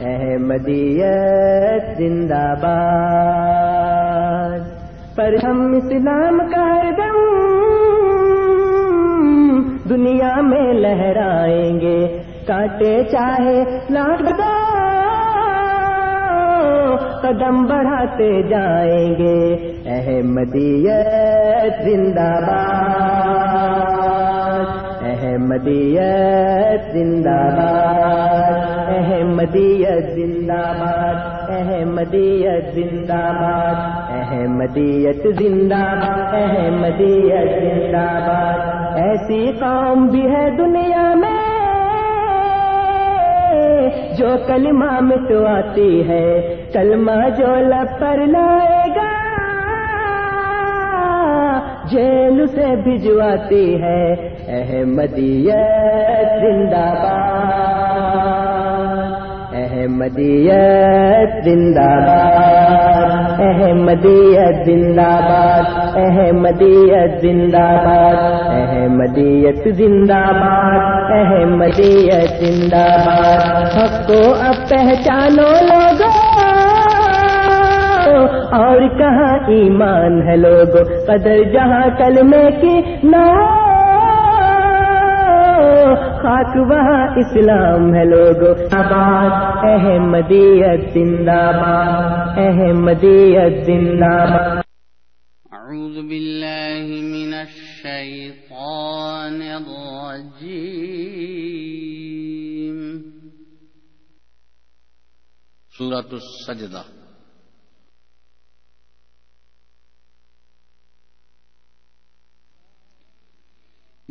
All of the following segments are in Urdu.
احمدیت زندہ باد۔ پر ہم اسلام کا ہر دم دنیا میں لہرائیں گے۔ کاٹے چاہے لاٹ دو قدم بڑھاتے جائیں گے۔ احمدیت زندہ باد۔ احمدیت زندہ باد، احمدیت زندہ باد، احمدیت زندہ باد، احمدیت زندہ باد، احمدیت زندہ باد۔ ایسی قوم بھی ہے دنیا میں، جو کلمہ مٹواتی ہے، کلمہ جو لب پر لائے جیل سے بھجواتی ہے احمدیت زندہ باد۔ احمدیت زندہ باد۔ احمدیت زندہ باد۔ احمدیت زندہ باد۔ احمدیت زندہ باد۔ احمدیت زندہ باد۔ حق کو اب پہچانو لوگوں۔ اور کہاں ایمان ہے لوگوں قدر جہاں کلمے کی نہ خاک وہاں اسلام ہے لوگو۔ آباد احمدیت زندہ باد احمدیت زندہ باد۔ أعوذ بالله من الشيطان الرجيم سورة السجدة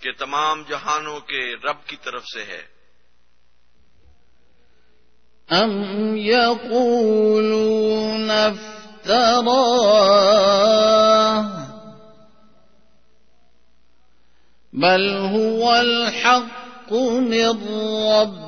کہ تمام جہانوں کے رب کی طرف سے ہے۔ ام يقولون افتراه بل هو الحق من رب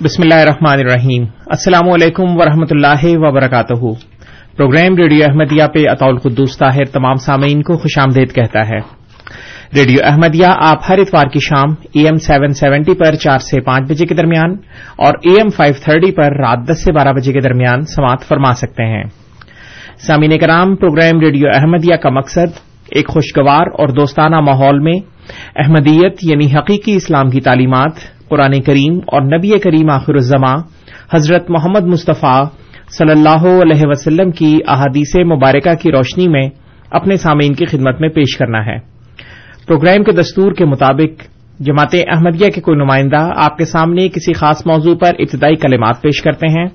بسم اللہ الرحمن الرحیم۔ السلام علیکم ورحمۃ اللہ وبرکاتہ پروگرام ریڈیو احمدیہ پہ اطول قدوس طاہر تمام سامعین کو خوش آمدید کہتا ہے۔ ریڈیو احمدیہ آپ ہر اتوار کی شام اے ایم سیون سیونٹی پر چار سے پانچ بجے کے درمیان اور اے ایم فائیو تھرٹی پر رات دس سے بارہ بجے کے درمیان سماعت فرما سکتے ہیں۔ سامعین کرام، پروگرام ریڈیو احمدیہ کا مقصد ایک خوشگوار اور دوستانہ ماحول میں احمدیت یعنی حقیقی اسلام کی تعلیمات قرآن کریم اور نبی کریم آخر الزماں حضرت محمد مصطفیٰ صلی اللہ علیہ وسلم کی احادیث مبارکہ کی روشنی میں اپنے سامعین کی خدمت میں پیش کرنا ہے۔ پروگرام کے دستور کے مطابق جماعت احمدیہ کے کوئی نمائندہ آپ کے سامنے کسی خاص موضوع پر ابتدائی کلمات پیش کرتے ہیں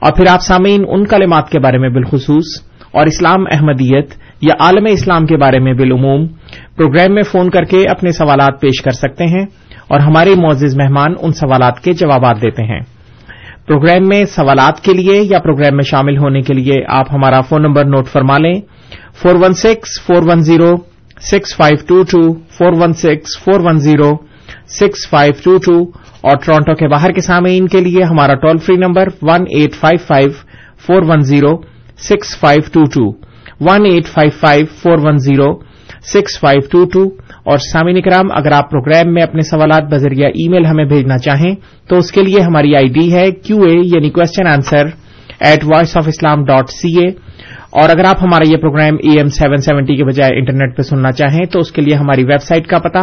اور پھر آپ سامعین ان کلمات کے بارے میں بالخصوص اور اسلام احمدیت یا عالم اسلام کے بارے میں بالعموم پروگرام میں فون کر کے اپنے سوالات پیش کر سکتے ہیں۔ اور ہمارے معزز مہمان ان سوالات کے جوابات دیتے ہیں۔ پروگرام میں سوالات کے لیے یا پروگرام میں شامل ہونے کے لیے آپ ہمارا فون نمبر نوٹ فرما لیں۔ Four one six, four one zero, six five two two, four one six, four one zero, six five two two اور ٹورانٹو کے باہر کے سامعین کے لیے ہمارا toll free number one eight five five, four one zero, six five two two, one eight five five, four one zero six five two two اور سامعین کرام اگر آپ پروگرام میں اپنے سوالات بذریعہ ای میل ہمیں بھیجنا چاہیں، تو اس کے لیے ہماری آئی ڈی ہے کیو اے یعنی question answer at voice of Islam dot C A اور اگر آپ ہمارا یہ programme E M seven seventy کے بجائے انٹرنیٹ پہ سننا چاہیں، تو اس کے لیے ہماری ویب سائٹ کا پتا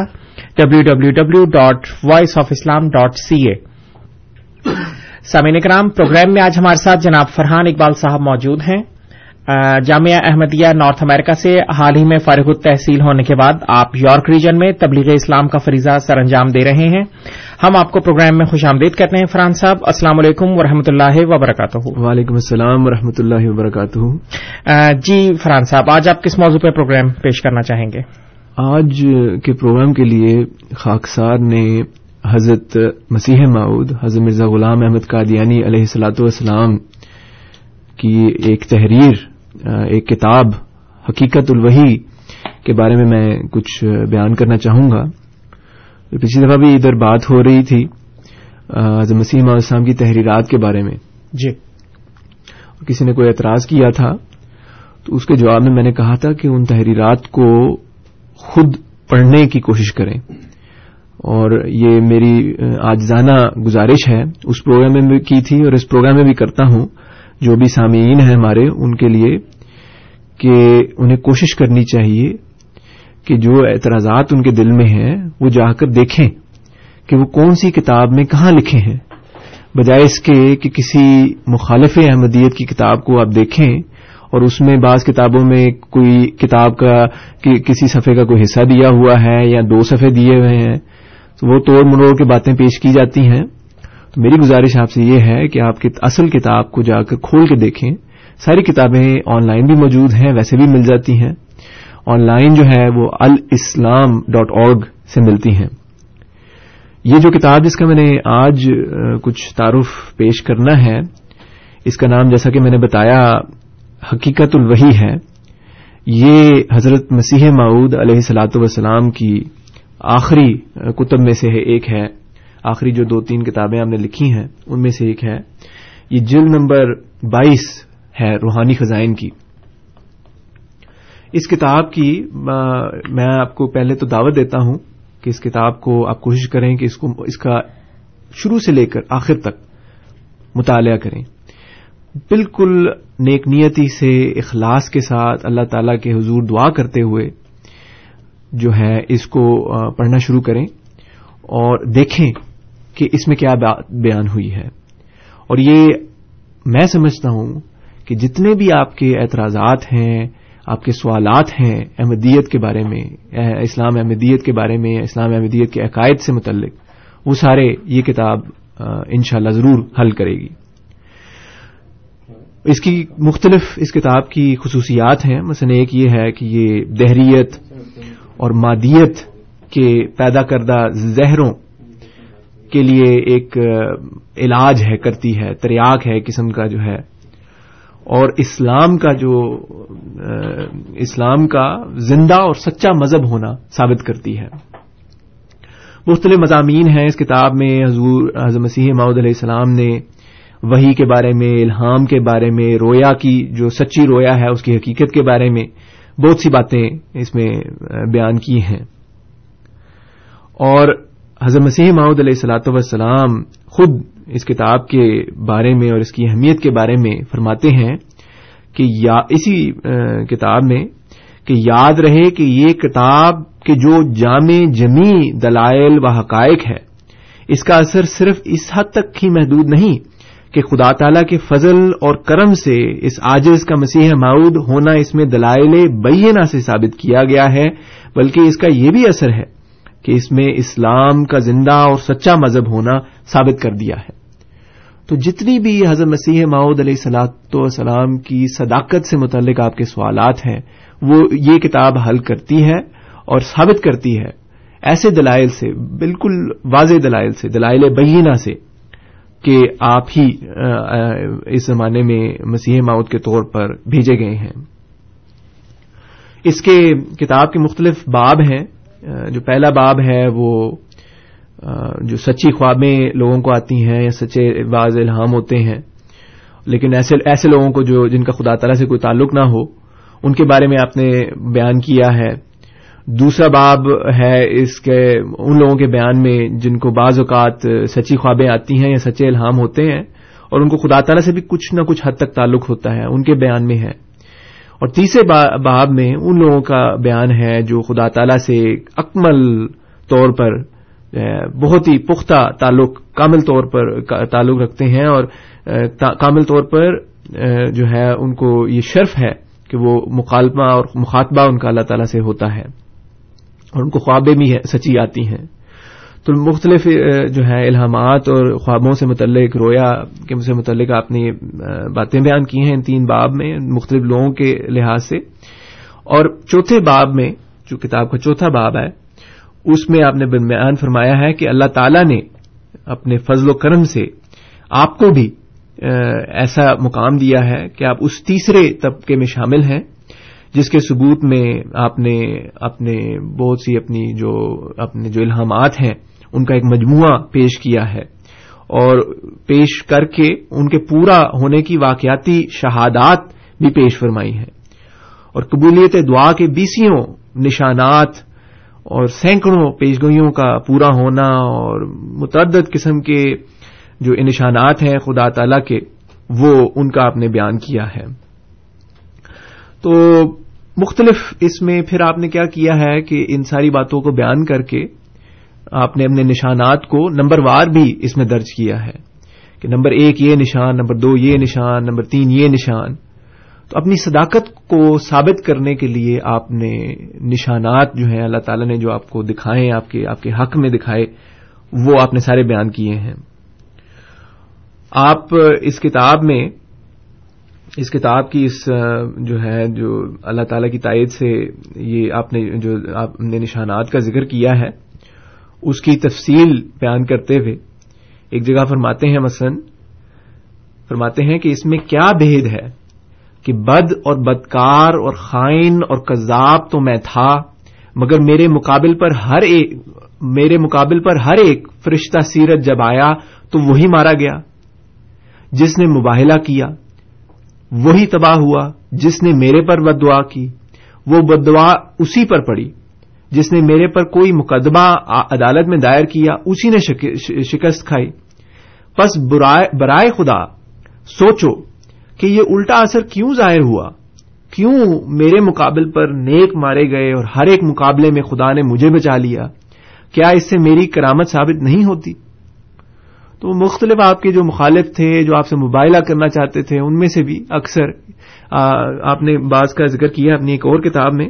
W W W dot voice of Islam dot C A سامعین کرام پروگرام میں آج ہمارے ساتھ جناب فرحان اقبال صاحب موجود ہیں۔ جامعہ احمدیہ نارتھ امریکہ سے حال ہی میں فارغ التحصیل ہونے کے بعد آپ یارک ریجن میں تبلیغ اسلام کا فریضہ سر انجام دے رہے ہیں۔ ہم آپ کو پروگرام میں خوش آمدید کرتے ہیں فرحان صاحب۔ السلام علیکم و رحمۃ اللہ وبرکاتہ۔ وعلیکم السلام و رحمۃ اللہ وبرکاتہ۔ جی فرحان صاحب آج آپ کس موضوع پہ پروگرام پیش کرنا چاہیں گے؟ آج کے پروگرام کے لیے خاکسار نے حضرت مسیح معود حضرت مرزا غلام احمد قادیانی علیہ السلاۃ والسلام کی ایک تحریر ایک کتاب حقیقت الوحی کے بارے میں میں کچھ بیان کرنا چاہوں گا۔ پچھلی دفعہ بھی ادھر بات ہو رہی تھی مسیم السلام کی تحریرات کے بارے میں۔ جی۔ کسی نے کوئی اعتراض کیا تھا تو اس کے جواب میں میں نے کہا تھا کہ ان تحریرات کو خود پڑھنے کی کوشش کریں۔ اور یہ میری آجزانہ گزارش ہے۔ اس پروگرام میں بھی کی تھی اور اس پروگرام میں بھی کرتا ہوں۔ جو بھی سامعین ہیں ہمارے، ان کے لیے کہ انہیں کوشش کرنی چاہیے کہ جو اعتراضات ان کے دل میں ہیں، وہ جا کر دیکھیں کہ وہ کون سی کتاب میں کہاں لکھے ہیں۔ بجائے اس کے کہ کسی مخالف احمدیت کی کتاب کو آپ دیکھیں اور اس میں بعض کتابوں میں کوئی کتاب کا کسی صفحے کا کوئی حصہ دیا ہوا ہے یا دو صفحے دیے ہوئے ہیں، تو وہ توڑ مروڑ کے باتیں پیش کی جاتی ہیں۔ تو میری گزارش آپ سے یہ ہے کہ آپ اصل کتاب کو جا کر کھول کے دیکھیں۔ ساری کتابیں آن لائن بھی موجود ہیں، ویسے بھی مل جاتی ہیں۔ آن لائن جو ہے وہ الاسلام ڈاٹ org سے ملتی ہیں۔ یہ جو کتاب جس کا میں نے آج کچھ تعارف پیش کرنا ہے، اس کا نام جیسا کہ میں نے بتایا، حقیقت الوحی ہے۔ یہ حضرت مسیح معود علیہ سلاۃ وسلام کی آخری کتب میں سے ایک ہے۔ آخری جو دو تین کتابیں ہم نے لکھی ہیں، ان میں سے ایک ہے۔ یہ جل نمبر بائیس ہے روحانی خزائن کی۔ اس کتاب کی میں آپ کو پہلے تو دعوت دیتا ہوں کہ اس کتاب کو آپ کوشش کریں کہ اس کو، اس کا شروع سے لے کر آخر تک مطالعہ کریں۔ بالکل نیک نیتی سے، اخلاص کے ساتھ اللہ تعالی کے حضور دعا کرتے ہوئے جو ہے، اس کو پڑھنا شروع کریں اور دیکھیں کہ اس میں کیا بیان ہوئی ہے۔ اور یہ میں سمجھتا ہوں کہ جتنے بھی آپ کے اعتراضات ہیں، آپ کے سوالات ہیں احمدیت کے بارے میں اسلام احمدیت کے بارے میں، اسلام احمدیت کے عقائد سے متعلق، وہ سارے یہ کتاب انشاءاللہ ضرور حل کرے گی۔ اس کی مختلف اس کتاب کی خصوصیات ہیں۔ مثلا ایک یہ ہے کہ یہ دہریت اور مادیت کے پیدا کردہ زہروں کے لیے ایک علاج ہے، کرتی ہے، تریاک ہے، قسم کا جو ہے۔ اور اسلام کا جو اسلام کا زندہ اور سچا مذہب ہونا ثابت کرتی ہے۔ مختلف مضامین ہیں۔ اس کتاب میں حضور، حضرت مسیح معود علیہ السلام نے وہی کے بارے میں، الہام کے بارے میں، رویا کی، جو سچی رویا ہے، اس کی حقیقت کے بارے میں بہت سی باتیں اس میں بیان کی ہیں۔ اور حضرت مسیح معود علیہ السلاۃ وسلام خود اس کتاب کے بارے میں اور اس کی اہمیت کے بارے میں فرماتے ہیں کہ اسی کتاب میں کہ یاد رہے کہ یہ کتاب کے جو جامع جمی دلائل و حقائق ہے، اس کا اثر صرف اس حد تک ہی محدود نہیں کہ خدا تعالی کے فضل اور کرم سے اس آجز کا مسیح معود ہونا اس میں دلائل بینہ سے ثابت کیا گیا ہے، بلکہ اس کا یہ بھی اثر ہے کہ اس میں اسلام کا زندہ اور سچا مذہب ہونا ثابت کر دیا ہے۔ تو جتنی بھی حضرت مسیح ماؤد علیہ سلاۃ والسلام کی صداقت سے متعلق آپ کے سوالات ہیں، وہ یہ کتاب حل کرتی ہے اور ثابت کرتی ہے۔ ایسے دلائل سے، بالکل واضح دلائل سے، دلائل بینہ سے کہ آپ ہی اس زمانے میں مسیح ماؤد کے طور پر بھیجے گئے ہیں۔ اس کے کتاب کے مختلف باب ہیں۔ جو پہلا باب ہے وہ جو سچی خوابیں لوگوں کو آتی ہیں یا سچے بعض الہام ہوتے ہیں، لیکن ایسے ایسے لوگوں کو جو، جن کا خدا تعالی سے کوئی تعلق نہ ہو، ان کے بارے میں آپ نے بیان کیا ہے۔ دوسرا باب ہے اس کے، ان لوگوں کے بیان میں جن کو بعض اوقات سچی خوابیں آتی ہیں یا سچے الہام ہوتے ہیں، اور ان کو خدا تعالیٰ سے بھی کچھ نہ کچھ حد تک تعلق ہوتا ہے، ان کے بیان میں ہے۔ اور تیسرے باب میں ان لوگوں کا بیان ہے جو خدا تعالی سے اکمل طور پر بہت ہی پختہ تعلق، کامل طور پر تعلق رکھتے ہیں اور کامل طور پر جو ہے ان کو یہ شرف ہے کہ وہ مکالمہ اور مخاطبہ ان کا اللہ تعالی سے ہوتا ہے اور ان کو خوابیں بھی سچی آتی ہیں۔ تو مختلف جو ہے الہامات اور خوابوں سے متعلق، رویا کے سے متعلق آپ نے باتیں بیان کی ہیں ان تین باب میں مختلف لوگوں کے لحاظ سے۔ اور چوتھے باب میں، جو کتاب کا چوتھا باب ہے، اس میں آپ نے بیان فرمایا ہے کہ اللہ تعالی نے اپنے فضل و کرم سے آپ کو بھی ایسا مقام دیا ہے کہ آپ اس تیسرے طبقے میں شامل ہیں، جس کے ثبوت میں آپ نے اپنے بہت سی اپنی جو، اپنے جو الہامات ہیں ان کا ایک مجموعہ پیش کیا ہے اور پیش کر کے ان کے پورا ہونے کی واقعاتی شہادات بھی پیش فرمائی ہیں اور قبولیت دعا کے بیسیوں نشانات اور سینکڑوں پیشگوئیوں کا پورا ہونا اور متعدد قسم کے جو نشانات ہیں خدا تعالی کے، وہ ان کا آپ نے بیان کیا ہے۔ تو مختلف اس میں پھر آپ نے کیا کیا ہے کہ ان ساری باتوں کو بیان کر کے آپ نے اپنے نشانات کو نمبر وار بھی اس میں درج کیا ہے کہ نمبر ایک یہ نشان، نمبر دو یہ نشان، نمبر تین یہ نشان۔ تو اپنی صداقت کو ثابت کرنے کے لیے آپ نے نشانات جو ہیں اللہ تعالی نے جو آپ کو دکھائے، آپ کے آپ کے حق میں دکھائے، وہ آپ نے سارے بیان کیے ہیں۔ آپ اس کتاب میں، اس کتاب کی اس جو ہے، جو اللہ تعالی کی تائید سے یہ آپ نے جو، آپ نے نشانات کا ذکر کیا ہے اس کی تفصیل بیان کرتے ہوئے ایک جگہ فرماتے ہیں، مثلا فرماتے ہیں کہ اس میں کیا بھید ہے کہ بد اور بدکار اور خائن اور کذاب تو میں تھا، مگر میرے مقابل پر ہر ایک، میرے مقابل پر ہر ایک فرشتہ سیرت جب آیا تو وہی مارا گیا، جس نے مباہلہ کیا، وہی تباہ ہوا، جس نے میرے پر بد دعا کی، وہ بد دعا اسی پر پڑی۔ جس نے میرے پر کوئی مقدمہ عدالت میں دائر کیا، اسی نے شکست کھائی۔ بس برائے خدا، سوچو کہ یہ الٹا اثر کیوں ظاہر ہوا؟ کیوں میرے مقابل پر نیک مارے گئے اور ہر ایک مقابلے میں خدا نے مجھے بچا لیا؟ کیا اس سے میری کرامت ثابت نہیں ہوتی؟ تو مختلف آپ کے جو مخالف تھے، جو آپ سے مباہلہ کرنا چاہتے تھے، ان میں سے بھی اکثر آپ نے بعض کا ذکر کیا اپنی ایک اور کتاب میں۔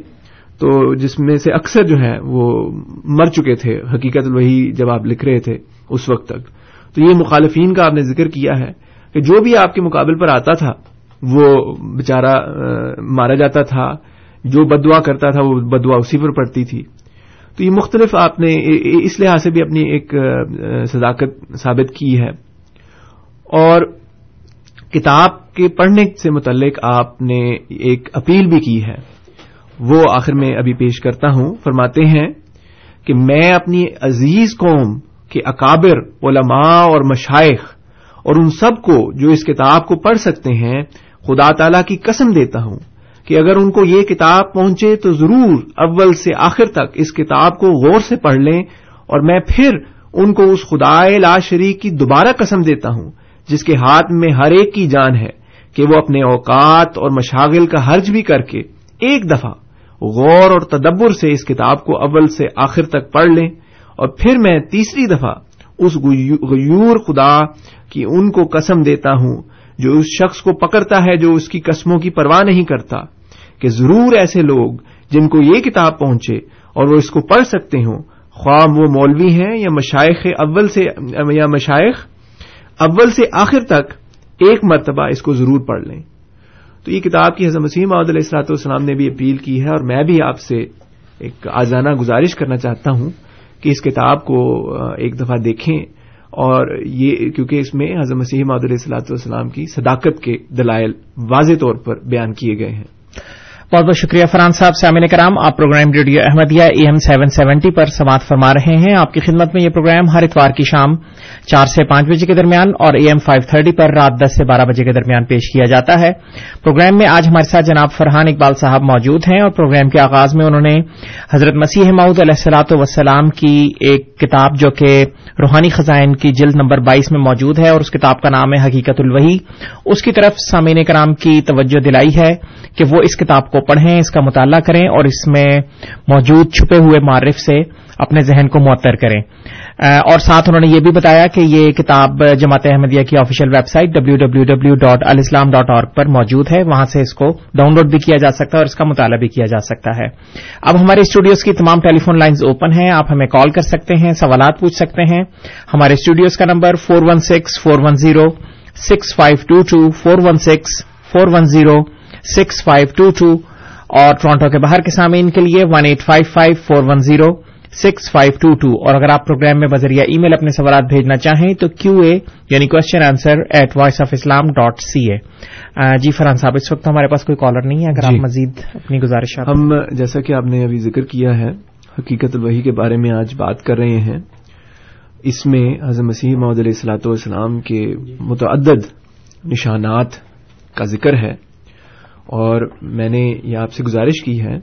تو جس میں سے اکثر جو ہے وہ مر چکے تھے، حقیقت وہی جب آپ لکھ رہے تھے اس وقت تک۔ تو یہ مخالفین کا آپ نے ذکر کیا ہے کہ جو بھی آپ کے مقابل پر آتا تھا، وہ بچارہ مارا جاتا تھا، جو بدوا کرتا تھا، وہ بدوا اسی پر پڑتی تھی۔ تو یہ مختلف آپ نے اس لحاظ سے بھی اپنی ایک صداقت ثابت کی ہے۔ اور کتاب کے پڑھنے سے متعلق آپ نے ایک اپیل بھی کی ہے۔ وہ آخر میں ابھی پیش کرتا ہوں، فرماتے ہیں کہ میں اپنی عزیز قوم کے اکابر، علماء اور مشائق اور ان سب کو جو اس کتاب کو پڑھ سکتے ہیں، خدا تعالی کی قسم دیتا ہوں کہ اگر ان کو یہ کتاب پہنچے تو ضرور اول سے آخر تک اس کتاب کو غور سے پڑھ لیں اور میں پھر ان کو اس خدا لا شریک کی دوبارہ قسم دیتا ہوں، جس کے ہاتھ میں ہر ایک کی جان ہے کہ وہ اپنے اوقات اور مشاغل کا حرج بھی کر کے ایک دفعہ غور اور تدبر سے اس کتاب کو اول سے آخر تک پڑھ لیں اور پھر میں تیسری دفعہ اس غیور خدا کی ان کو قسم دیتا ہوں جو اس شخص کو پکڑتا ہے جو اس کی قسموں کی پرواہ نہیں کرتا کہ ضرور ایسے لوگ جن کو یہ کتاب پہنچے اور وہ اس کو پڑھ سکتے ہوں۔ خواہ وہ مولوی ہیں یا مشائق اول سے یا مشائق اول سے آخر تک ایک مرتبہ اس کو ضرور پڑھ لیں۔ تو یہ کتاب کی حضرت مسیم علیہ السلاۃ والسلام نے بھی اپیل کی ہے اور میں بھی آپ سے ایک آزانہ گزارش کرنا چاہتا ہوں کہ اس کتاب کو ایک دفعہ دیکھیں اور یہ کیونکہ اس میں حضرت مسیح علیہ السلاۃ والسلام کی صداقت کے دلائل واضح طور پر بیان کیے گئے ہیں۔ بہت بہت شکریہ فرحان صاحب سامع کرام، آپ programme radio Ahmadiyya E M seven seventy پر سماعت فرما رہے ہیں۔ آپ کی خدمت میں یہ پروگرام ہر اتوار کی شام چار سے پانچ بجے کے درمیان اور اے ایم فائیو تھرٹی پر رات دس سے بارہ بجے کے درمیان پیش کیا جاتا ہے۔ پروگرام میں آج ہمارے ساتھ جناب فرحان اقبال صاحب موجود ہیں اور پروگرام کے آغاز میں انہوں نے حضرت مسیح معود علیہ السلاۃ وسلام کی ایک کتاب جو کہ روحانی خزائن کی جلد نمبر بائیس میں موجود ہے اور اس کتاب کا نام ہے حقیقت الوحی۔ اس کی طرف سامعین کرام کی توجہ دلائی ہے کہ وہ اس کتاب کو پڑھیں، اس کا مطالعہ کریں اور اس میں موجود چھپے ہوئے معرف سے اپنے ذہن کو معطر کریں۔ اور ساتھ انہوں نے یہ بھی بتایا کہ یہ کتاب جماعت احمدیہ کی official web site W W W dot alislam dot اور پر موجود ہے۔ وہاں سے اس کو ڈاؤن لوڈ بھی کیا جا سکتا ہے اور اس کا مطالعہ بھی کیا جا سکتا ہے۔ اب ہمارے اسٹوڈیوز کی تمام ٹیلی فون لائنز اوپن ہیں۔ آپ ہمیں کال کر سکتے ہیں، سوالات پوچھ سکتے ہیں۔ ہمارے اسٹوڈیوز کا number four one six four one zero six five two two four one six four one zero six five two two اور ٹورانٹو کے باہر کے سامعین کے لیے one eight five five four one zero six five two two اور اگر آپ پروگرام میں بذریعہ ای میل اپنے سوالات بھیجنا چاہیں تو کیو اے یعنی question answer at voice of Islam dot C A جی فرحان صاحب اس وقت ہمارے پاس کوئی کالر نہیں ہے اگر آپ جی۔ مزید اپنی گزارش ہم جیسا کہ آپ نے ابھی ذکر کیا ہے حقیقت الوحی کے بارے میں آج بات کر رہے ہیں۔ اس میں حضرت مسیح محمد علیہ السلاۃ والسلام کے متعدد نشانات کا ذکر ہے۔ اور میں نے یہ آپ سے گزارش کی ہے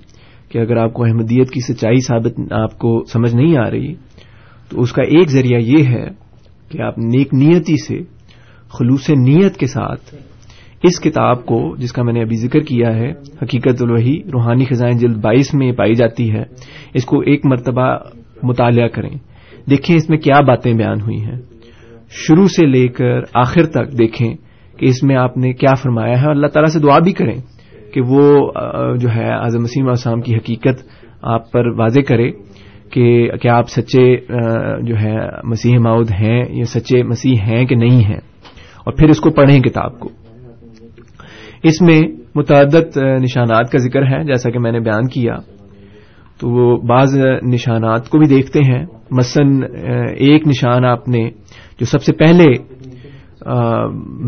کہ اگر آپ کو احمدیت کی سچائی ثابت آپ کو سمجھ نہیں آ رہی، تو اس کا ایک ذریعہ یہ ہے کہ آپ نیک نیتی سے، خلوص نیت کے ساتھ اس کتاب کو، جس کا میں نے ابھی ذکر کیا ہے، حقیقت الوحی روحانی خزائن جلد بائیس میں پائی جاتی ہے، اس کو ایک مرتبہ مطالعہ کریں۔ دیکھیں اس میں کیا باتیں بیان ہوئی ہیں۔ شروع سے لے کر آخر تک دیکھیں کہ اس میں آپ نے کیا فرمایا ہے اللہ تعالیٰ سے دعا بھی کریں۔ کہ وہ جو ہے، اعظم مسیم السلام کی حقیقت آپ پر واضح کرے کہ کیا آپ سچے جو ہے، مسیح ماؤد ہیں یا سچے مسیح ہیں کہ نہیں ہیں؟ اور پھر اس کو پڑھیں کتاب کو۔ اس میں متعدد نشانات کا ذکر ہے، جیسا کہ میں نے بیان کیا۔ تو وہ بعض نشانات کو بھی دیکھتے ہیں۔ مثلاً ایک نشان آپ نے جو سب سے پہلے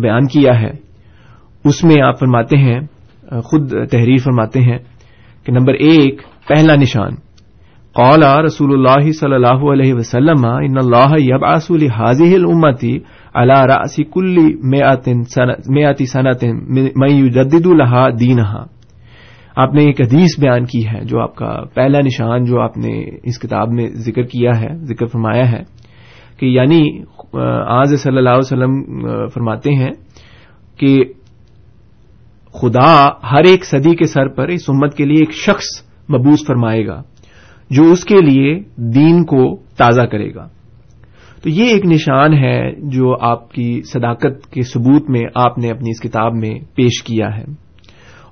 بیان کیا ہے، اس میں آپ فرماتے ہیں خود تحریر فرماتے ہیں کہ نمبر ایک، پہلا نشان۔ قال رسول اللہ صلی اللہ علیہ وسلم، ان اللہ يبعث لهذه الامه على راس كل 100 سنه من يجدد لها دينها آپ نے ایک حدیث بیان کی ہے جو آپ کا پہلا نشان، جو آپ نے اس کتاب میں ذکر کیا ہے، ذکر فرمایا ہے کہ یعنی آج صلی اللہ علیہ وسلم فرماتے ہیں کہ خدا ہر ایک صدی کے سر پر اس امت کے لیے ایک شخص مبوس فرمائے گا، جو اس کے لیے دین کو تازہ کرے گا۔ تو یہ ایک نشان ہے جو آپ کی صداقت کے ثبوت میں آپ نے اپنی اس کتاب میں پیش کیا ہے۔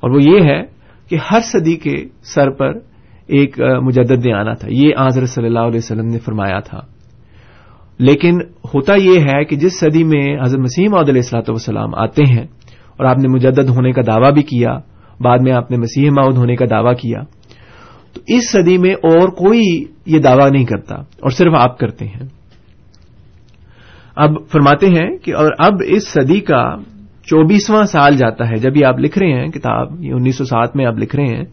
اور وہ یہ ہے کہ ہر صدی کے سر پر ایک مجدد نے آنا تھا۔ یہ حضرت صلی اللہ علیہ وسلم نے فرمایا تھا۔ لیکن ہوتا یہ ہے کہ جس صدی میں حضرت مسیم علیہ السلاۃ وسلام آتے ہیں اور آپ نے مجدد ہونے کا دعویٰ بھی کیا، بعد میں آپ نے مسیح ماؤد ہونے کا دعویٰ کیا۔ تو اس صدی میں اور کوئی یہ دعویٰ نہیں کرتا، اور صرف آپ کرتے ہیں۔ اب فرماتے ہیں کہ اور اب اس صدی کا چوبیسواں سال جاتا ہے۔ جب یہ آپ لکھ رہے ہیں، کتاب یہ انیس سو سات میں آپ لکھ رہے ہیں،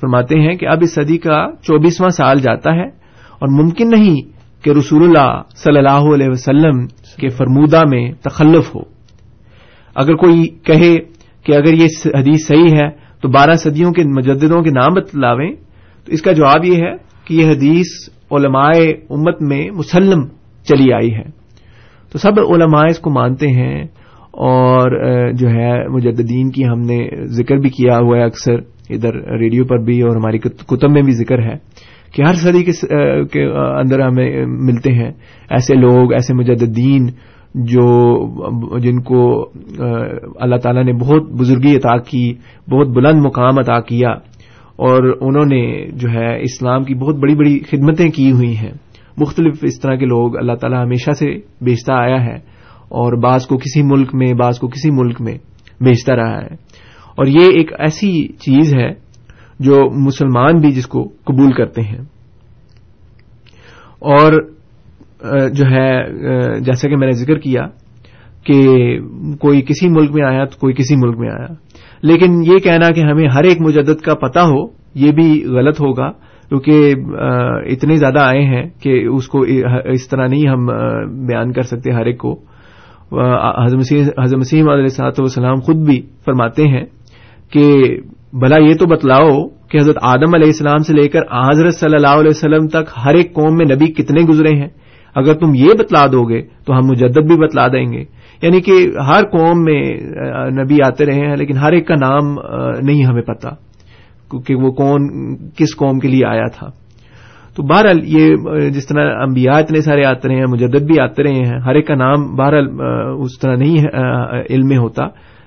فرماتے ہیں کہ اب اس صدی کا چوبیسواں سال جاتا ہے، اور ممکن نہیں کہ رسول اللہ صلی اللہ علیہ وسلم کے فرمودہ میں تخلف ہو۔ اگر کوئی کہے کہ اگر یہ حدیث صحیح ہے، تو بارہ صدیوں کے مجددوں کے نام بتلاویں۔ تو اس کا جواب یہ ہے کہ یہ حدیث علماء امت میں مسلم چلی آئی ہے۔ تو سب علماء اس کو مانتے ہیں اور جو ہے، مجددین کی ہم نے ذکر بھی کیا ہوا ہے اکثر، ادھر ریڈیو پر بھی اور ہماری کتب میں بھی ذکر ہے کہ ہر صدی کے اندر ہمیں ملتے ہیں۔ ایسے لوگ، ایسے مجددین جو جن کو اللہ تعالیٰ نے بہت بزرگی عطا کی، بہت بلند مقام عطا کیا اور انہوں نے جو ہے اسلام کی بہت بڑی بڑی خدمتیں کی ہوئی ہیں۔ مختلف اس طرح کے لوگ اللہ تعالیٰ ہمیشہ سے بیچتا آیا ہے اور بعض کو کسی ملک میں، بعض کو کسی ملک میں بیچتا رہا ہے۔ اور یہ ایک ایسی چیز ہے جو مسلمان بھی جس کو قبول کرتے ہیں۔ اور جو ہے جیسا کہ میں نے ذکر کیا کہ کوئی کسی ملک میں آیا تو کوئی کسی ملک میں آیا۔ لیکن یہ کہنا کہ ہمیں ہر ایک مجدد کا پتہ ہو، یہ بھی غلط ہوگا، کیونکہ اتنے زیادہ آئے ہیں کہ اس کو اس طرح نہیں ہم بیان کر سکتے ہر ایک کو۔ حضرت مسیم علیہ صاحب والسلام خود بھی فرماتے ہیں کہ بھلا یہ تو بتلاؤ کہ حضرت آدم علیہ السلام سے لے کر حضرت صلی اللہ علیہ وسلم تک ہر ایک قوم میں نبی کتنے گزرے ہیں۔ اگر تم یہ بتلا دو گے تو ہم مجدد بھی بتلا دیں گے۔ یعنی کہ ہر قوم میں نبی آتے رہے ہیں، لیکن ہر ایک کا نام نہیں ہمیں پتا کیونکہ وہ کون، کس قوم کے لیے آیا تھا۔ تو بہرحال یہ جس طرح انبیاء اتنے سارے آتے رہے ہیں، مجدد بھی آتے رہے ہیں، ہر ایک کا نام بہرحال اس طرح نہیں علم میں ہوتا۔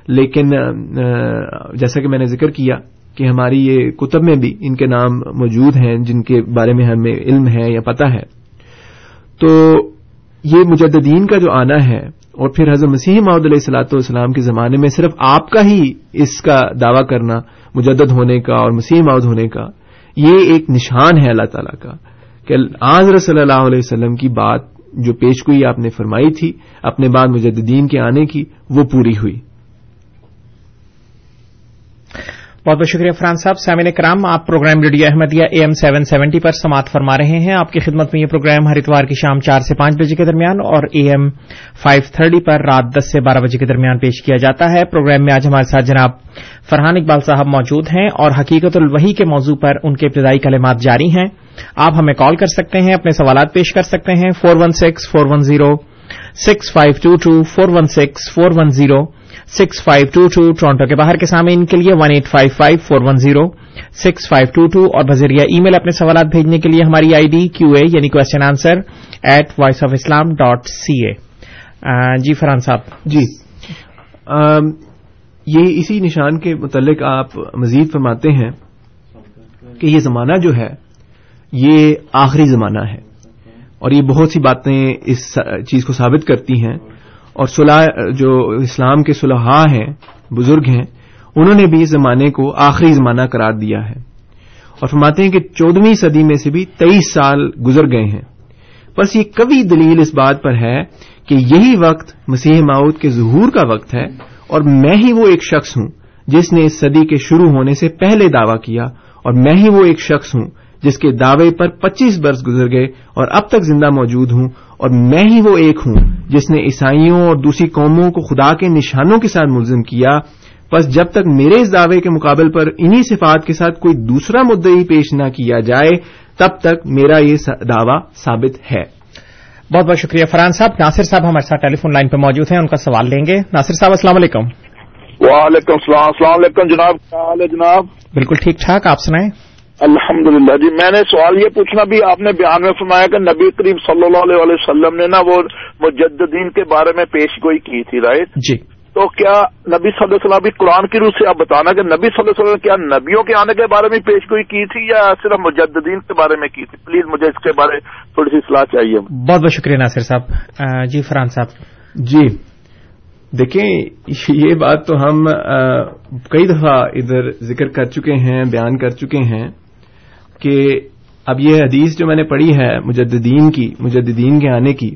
لیکن جیسا کہ میں نے ذکر کیا کہ ہماری یہ کتب میں بھی ان کے نام موجود ہیں، جن کے بارے میں ہمیں علم ہے یا پتہ ہے۔ تو یہ مجددین کا جو آنا ہے، اور پھر حضرت مسیح محدود علیہ السلاۃ والسلام کے زمانے میں صرف آپ کا ہی اس کا دعوی کرنا، مجدد ہونے کا اور مسیح ماؤد ہونے کا، یہ ایک نشان ہے اللہ تعالی کا کہ آضر صلی اللہ علیہ وسلم کی بات جو پیش گوئی آپ نے فرمائی تھی، اپنے بعد مجددین کے آنے کی، وہ پوری ہوئی۔ بہت بہت شکریہ فرحان صاحب۔ سامعین کرام، آپ programme radio Ahmadiyya AM seven seventy seventy پر سماعت فرما رہے ہیں۔ آپ کی خدمت میں یہ پروگرام ہر اتوار کی شام چار سے پانچ بجے کے درمیان اور اے ایم فائیو تھرٹی پر رات دس سے بارہ بجے کے درمیان پیش کیا جاتا ہے۔ پروگرام میں آج ہمارے ساتھ جناب فرحان اقبال صاحب موجود ہیں اور حقیقت الوحی کے موضوع پر ان کے ابتدائی کلمات جاری ہیں۔ آپ ہمیں کال کر سکتے ہیں، اپنے سوالات پیش کر سکتے ہیں۔ Four one six, four one zero, six five two two, four one six, four one zero. Six five two two Toronto کے باہر کے سامنے ان کے لیے one eight five five four one zero, six five two two اور بذریعہ ای میل اپنے سوالات بھیجنے کے لیے ہماری آئی ڈی کیو اے یعنی question answer at voice of Islam dot C A جی فرحان صاحب۔ جی۔ یہ اسی نشان کے متعلق آپ مزید فرماتے ہیں کہ یہ زمانہ جو ہے، یہ آخری زمانہ ہے۔ اور یہ بہت سی باتیں اس چیز کو ثابت کرتی ہیں۔ اور صلاح جو اسلام کے صلحاء ہیں، بزرگ ہیں، انہوں نے بھی اس زمانے کو آخری زمانہ قرار دیا ہے۔ اور فرماتے ہیں کہ چودہویں صدی میں سے بھی تیئیس سال گزر گئے ہیں۔ بس یہ کبھی دلیل اس بات پر ہے کہ یہی وقت مسیح ماؤد کے ظہور کا وقت ہے اور میں ہی وہ ایک شخص ہوں جس نے اس صدی کے شروع ہونے سے پہلے دعوی کیا اور میں ہی وہ ایک شخص ہوں جس کے دعوے پر پچیس برس گزر گئے اور اب تک زندہ موجود ہوں اور میں ہی وہ ایک ہوں جس نے عیسائیوں اور دوسری قوموں کو خدا کے نشانوں کے ساتھ ملزم کیا۔ بس جب تک میرے اس دعوے کے مقابل پر انہی صفات کے ساتھ کوئی دوسرا مدعی پیش نہ کیا جائے تب تک میرا یہ دعوی ثابت ہے۔ بہت بہت شکریہ فرحان صاحب۔ ناصر صاحب ہمارے ساتھ ٹیلی فون لائن پہ موجود ہیں ان کا سوال لیں گے۔ ناصر صاحب السلام علیکم۔ وعلیکم السلام السلام علیکم جناب۔ جناب؟ بالکل ٹھیک ٹھاک آپ سنائیں۔ الحمدللہ جی میں نے سوال یہ پوچھنا بھی آپ نے بیان میں فرمایا کہ نبی کریم صلی اللہ علیہ وسلم نے نا وہ مجددین کے بارے میں پیش گوئی کی تھی رائٹ جی۔ تو کیا نبی صلی اللہ علیہ وسلم بھی قرآن کی روح سے آپ بتانا کہ نبی صلی اللہ علیہ وسلم کیا نبیوں کے آنے کے بارے میں پیش گوئی کی تھی یا صرف مجددین کے بارے میں کی تھی؟ پلیز مجھے اس کے بارے تھوڑی سی صلاح چاہیے۔ بہت بہت شکریہ ناصر صاحب۔ جی فرحان صاحب۔ جی دیکھیں یہ بات تو ہم کئی دفعہ ادھر ذکر کر چکے ہیں بیان کر چکے ہیں۔ کہ اب یہ حدیث جو میں نے پڑھی ہے مجددین کی، مجددین کے آنے کی،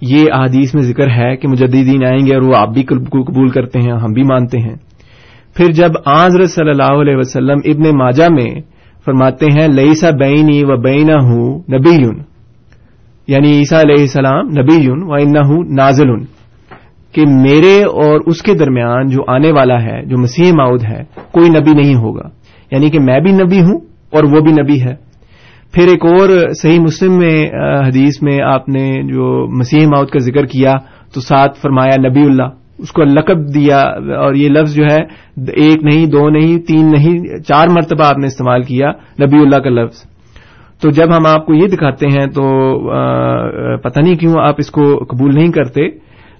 یہ احادیث میں ذکر ہے کہ مجددین آئیں گے اور وہ آپ بھی قبول کرتے ہیں، ہم بھی مانتے ہیں۔ پھر جب آضر صلی اللہ علیہ وسلم ابن ماجہ میں فرماتے ہیں لئیسا بینی و بینا ہوں نبی یعنی عیسیٰ علیہ السلام نبی و ان نازل، کہ میرے اور اس کے درمیان جو آنے والا ہے، جو مسیح ماؤد ہے، کوئی نبی نہیں ہوگا۔ یعنی کہ میں بھی نبی ہوں اور وہ بھی نبی ہے۔ پھر ایک اور صحیح مسلم میں حدیث میں آپ نے جو مسیح ماؤد کا ذکر کیا، تو ساتھ فرمایا نبی اللہ۔ اس کو لقب دیا، اور یہ لفظ جو ہے، ایک نہیں، دو نہیں، تین نہیں، چار مرتبہ آپ نے استعمال کیا نبی اللہ کا لفظ۔ تو جب ہم آپ کو یہ دکھاتے ہیں تو پتہ نہیں کیوں آپ اس کو قبول نہیں کرتے۔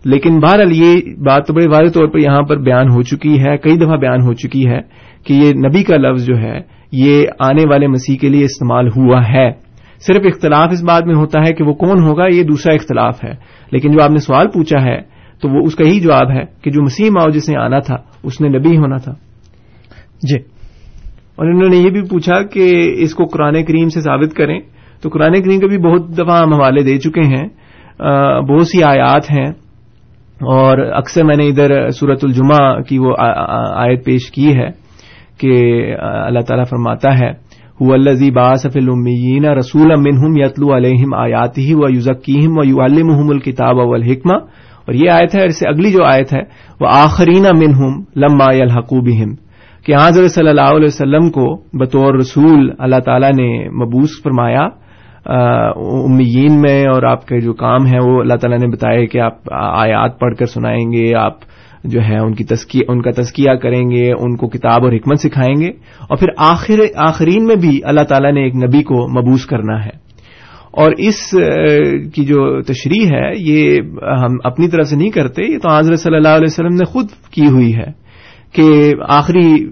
لیکن بہرحال یہ بات تو بڑے واضح طور پر یہاں پر بیان ہو چکی ہے، کئی دفعہ بیان ہو چکی ہے کہ یہ نبی کا لفظ جو ہے یہ آنے والے مسیح کے لیے استعمال ہوا ہے۔ صرف اختلاف اس بات میں ہوتا ہے کہ وہ کون ہوگا یہ دوسرا اختلاف ہے۔ لیکن جو آپ نے سوال پوچھا ہے تو وہ اس کا یہی جواب ہے کہ جو مسیح ماؤ جسے آنا تھا اس نے نبی ہونا تھا۔ جی۔ اور انہوں نے یہ بھی پوچھا کہ اس کو قرآن کریم سے ثابت کریں۔ تو قرآن کریم کے بھی بہت دفعہ ہم حوالے دے چکے ہیں۔ بہت سی آیات ہیں۔ اور اکثر میں نے ادھر سورت الجمہ کی وہ آیت پیش کی ہے۔ کہ اللہ تعالیٰ فرماتا ہے الزی باصف المین رسول امن یتلو علیہم آیاتی و یوزکیم و یو المحم الکتاب والحکمہ. اور یہ آیت ہے اور اس سے اگلی جو آیت ہے وہ آخرین منہم لما الحقوبہم کہ حضرت صلی اللہ علیہ وسلم کو بطور رسول اللہ تعالیٰ نے مبوس فرمایا امیین میں اور آپ کا جو کام ہے، وہ اللہ تعالیٰ نے بتایا کہ آپ آیات پڑھ کر سنائیں گے، آپ جو ہے ان کی ان کا تزکیہ کریں گے، ان کو کتاب اور حکمت سکھائیں گے۔ اور پھر آخر، آخرین میں بھی اللہ تعالیٰ نے ایک نبی کو مبوس کرنا ہے۔ اور اس کی جو تشریح ہے، یہ ہم اپنی طرف سے نہیں کرتے، یہ تو حضرت صلی اللہ علیہ وسلم نے خود کی ہوئی ہے کہ آخری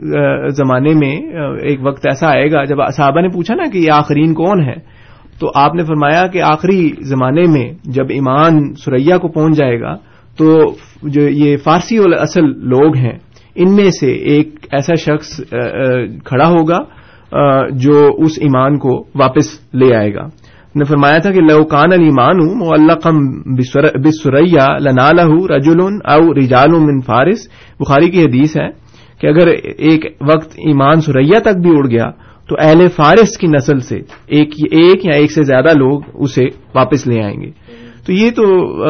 زمانے میں ایک وقت ایسا آئے گا، جب صحابہ نے پوچھا نا کہ یہ آخرین کون ہے، تو آپ نے فرمایا کہ آخری زمانے میں جب ایمان سریا کو پہنچ جائے گا تو جو یہ فارسی اصل لوگ ہیں، ان میں سے ایک ایسا شخص کھڑا ہوگا جو اس ایمان کو واپس لے آئے گا۔ نے فرمایا تھا کہ لوکان المان ہوں اللہ قم بسریا لنا لہ رجول او رجال من فارس۔ بخاری کی حدیث ہے کہ اگر ایک وقت ایمان سریا تک بھی اڑ گیا، تو اہل فارس کی نسل سے ایک ایک یا ایک سے زیادہ لوگ اسے واپس لے آئیں گے۔ تو یہ تو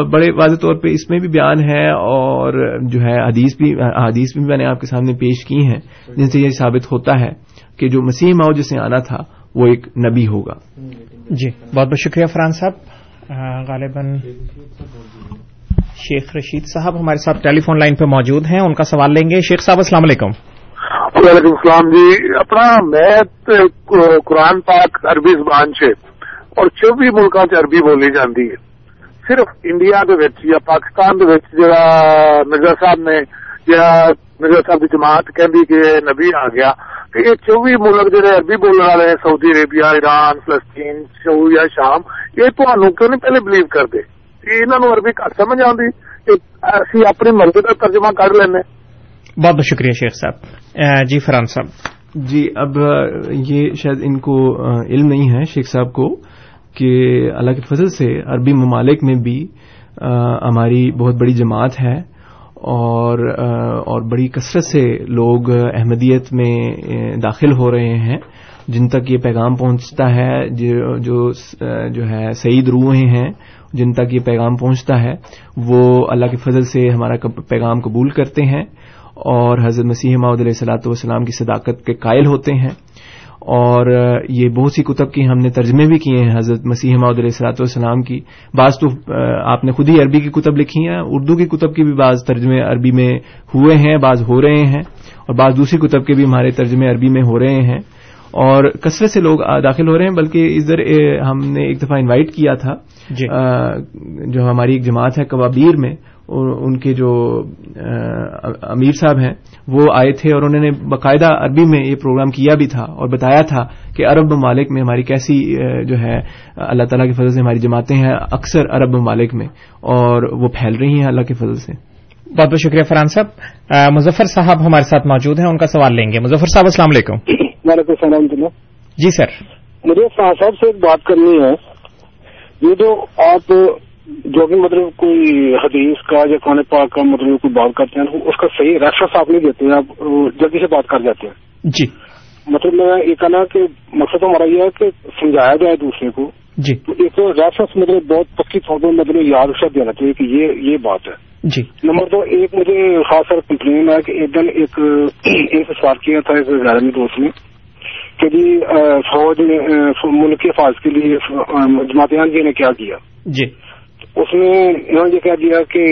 بڑے واضح طور پہ اس میں بھی بیان ہے اور جو ہے حدیث بھی حدیث بھی میں نے آپ کے سامنے پیش کی ہیں جن سے یہ ثابت ہوتا ہے کہ جو مسیح ماؤ جسے آنا تھا وہ ایک نبی ہوگا۔ جی بہت بہت شکریہ فرحان صاحب۔ غالباً شیخ رشید صاحب ہمارے ساتھ ٹیلی فون لائن پہ موجود ہیں ان کا سوال لیں گے۔ شیخ صاحب السلام علیکم۔ وعلیکم السلام جی۔ اپنا میں قرآن پاک عربی زبان سے اور چوبی ملکوں سے عربی بولی جاتی ہے۔ صرف انڈیا یا پاکستان مرزا صاحب نے یا مرزا صاحب کی جماعت کہ نبی آ گیا کہ یہ چوبی ملک جہاں عربی بولنے والے ہیں سعودی عربیہ ایران فلسطین شو یا شام یہ کیوں نہیں پہلے بلیو کرتے؟ آتی اسی اپنی مرضی کا ترجمہ کر لینا بہت بہت شکریہ شیخ صاحب۔ جی فرحان صاحب۔ جی اب یہ شاید ان کو علم نہیں ہے شیخ صاحب کو۔ کہ اللہ کے فضل سے عربی ممالک میں بھی ہماری بہت بڑی جماعت ہے اور اور بڑی کثرت سے لوگ احمدیت میں داخل ہو رہے ہیں، جن تک یہ پیغام پہنچتا ہے، جو جو ہے سعید روحیں ہیں، جن تک یہ پیغام پہنچتا ہے، وہ اللہ کے فضل سے ہمارا پیغام قبول کرتے ہیں اور حضرت مسیح محمد علیہ صلاحت والسلام کی صداقت کے قائل ہوتے ہیں۔ اور یہ بہت سی کتب کی ہم نے ترجمے بھی کیے ہیں حضرت مسیح محمد علیہ صلاحت والسلام کی۔ بعض تو آپ نے خود ہی عربی کی کتب لکھی ہیں اردو کی کتب کی بھی بعض ترجمے عربی میں ہوئے ہیں بعض ہو رہے ہیں اور بعض دوسری کتب کے بھی ہمارے ترجمے عربی میں ہو رہے ہیں۔ اور کثرت سے لوگ داخل ہو رہے ہیں بلکہ ادھر ہم نے ایک دفعہ انوائٹ کیا تھا۔ جی۔ جو ہماری ایک جماعت ہے کبابیر میں ان کے جو امیر صاحب ہیں وہ آئے تھے اور انہوں نے باقاعدہ عربی میں یہ پروگرام کیا بھی تھا اور بتایا تھا کہ عرب ممالک میں ہماری کیسی جو ہے اللہ تعالیٰ کے فضل سے ہماری جماعتیں ہیں اکثر عرب ممالک میں اور وہ پھیل رہی ہیں اللہ کے فضل سے۔ بہت بہت شکریہ فرحان صاحب۔ مظفر صاحب ہمارے ساتھ موجود ہیں ان کا سوال لیں گے۔ مظفر صاحب السلام علیکم۔ وعلیکم السلام جی سر۔ مجھے فرحان صاحب سے ایک بات کرنی ہے۔ یہ جو آپ جو بھی مطلب کوئی حدیث کا یا قرآن پاک کا مطلب کوئی بات کرتے ہیں اس کا صحیح ریفرنس آپ نہیں دیتے ہیں آپ جلدی سے بات کر جاتے ہیں۔ جی۔ مطلب میں یہ کہنا کہ مقصد ہمارا یہ ہے کہ سمجھایا جائے دوسرے کو۔ جی۔ تو ایک تو ریفرنس مطلب بہت پکی طور پر مطلب یاد اسے دینا چاہیے کہ یہ یہ بات ہے۔ جی۔ نمبر دو ایک مجھے خاص طور کمپلین ہے کہ ایک دن ایک ایک سوال کیا تھا ایک غیر دوست نے کہ جی فوج نے ملک کے حفاظ کے لیے جماعتیان جی نے کیا کیا؟ جی۔ اس میں انہوں نے یہ کہہ دیا کہ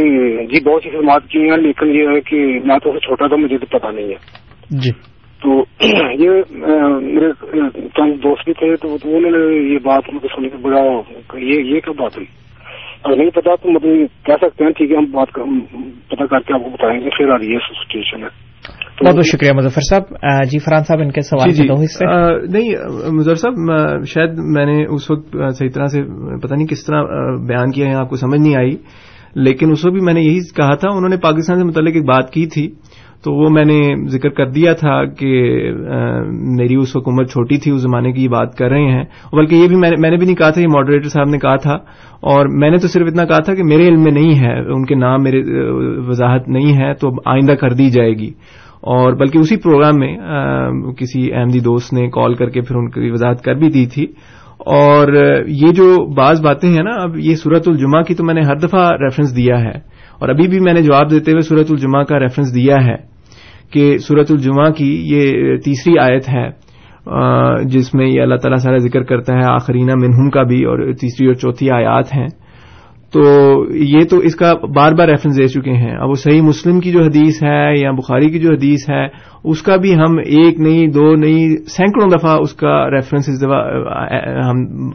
جی بہت سی خدمات کی ہیں لیکن یہ ہے کہ میں تو اسے چھوٹا تھا مجھے تو پتا نہیں ہے۔ جی۔ تو یہ میرے چند دوست بھی تھے تو انہوں نے یہ بات مجھے سننے کے بڑا یہ یہ کیا بات ہوئی؟ اگر نہیں پتا تو مطلب کہہ سکتے ہیں ٹھیک ہے ہم بات پتا کر کے آپ کو بتائیں گے پھر آ رہی ہے سچویشن ہے۔ بہت بہت شکریہ مظفر صاحب. جی فرحان صاحب ان کے سوال جی جی. نہیں مظفر صاحب شاید میں نے اس وقت صحیح طرح سے پتہ نہیں کس طرح بیان کیا ہے آپ کو سمجھ نہیں آئی لیکن اس وقت بھی میں نے یہی کہا تھا انہوں نے پاکستان سے متعلق ایک بات کی تھی۔ تو وہ میں نے ذکر کر دیا تھا کہ میری اس وقت عمر چھوٹی تھی، اس زمانے کی یہ بات کر رہے ہیں۔ بلکہ یہ بھی میں نے بھی نہیں کہا تھا، یہ ماڈریٹر صاحب نے کہا تھا۔ اور میں نے تو صرف اتنا کہا تھا کہ میرے علم میں نہیں ہے، ان کے نام میرے وضاحت نہیں ہے، تو آئندہ کر دی جائے گی۔ اور بلکہ اسی پروگرام میں کسی احمدی دوست نے کال کر کے پھر ان کی وضاحت کر بھی دی تھی۔ اور یہ جو بعض باتیں ہیں نا، اب یہ صورت الجمہ کی تو میں نے ہر دفعہ ریفرنس دیا ہے۔ اور ابھی بھی میں نے جواب دیتے ہوئے صورت الجمہ کا ریفرنس دیا ہے۔ کہ صورت الجمہ کی یہ تیسری آیت ہے جس میں یہ اللہ تعالیٰ سارا ذکر کرتا ہے آخرینہ منہم کا بھی اور تیسری اور چوتھی آیات ہیں۔ تو یہ تو اس کا بار بار ریفرنس دے چکے ہیں۔ اب وہ صحیح مسلم کی جو حدیث ہے یا بخاری کی جو حدیث ہے، اس کا بھی ہم ایک نہیں، دو نہیں، سینکڑوں دفعہ اس کا ریفرنس اس دفعہ ہم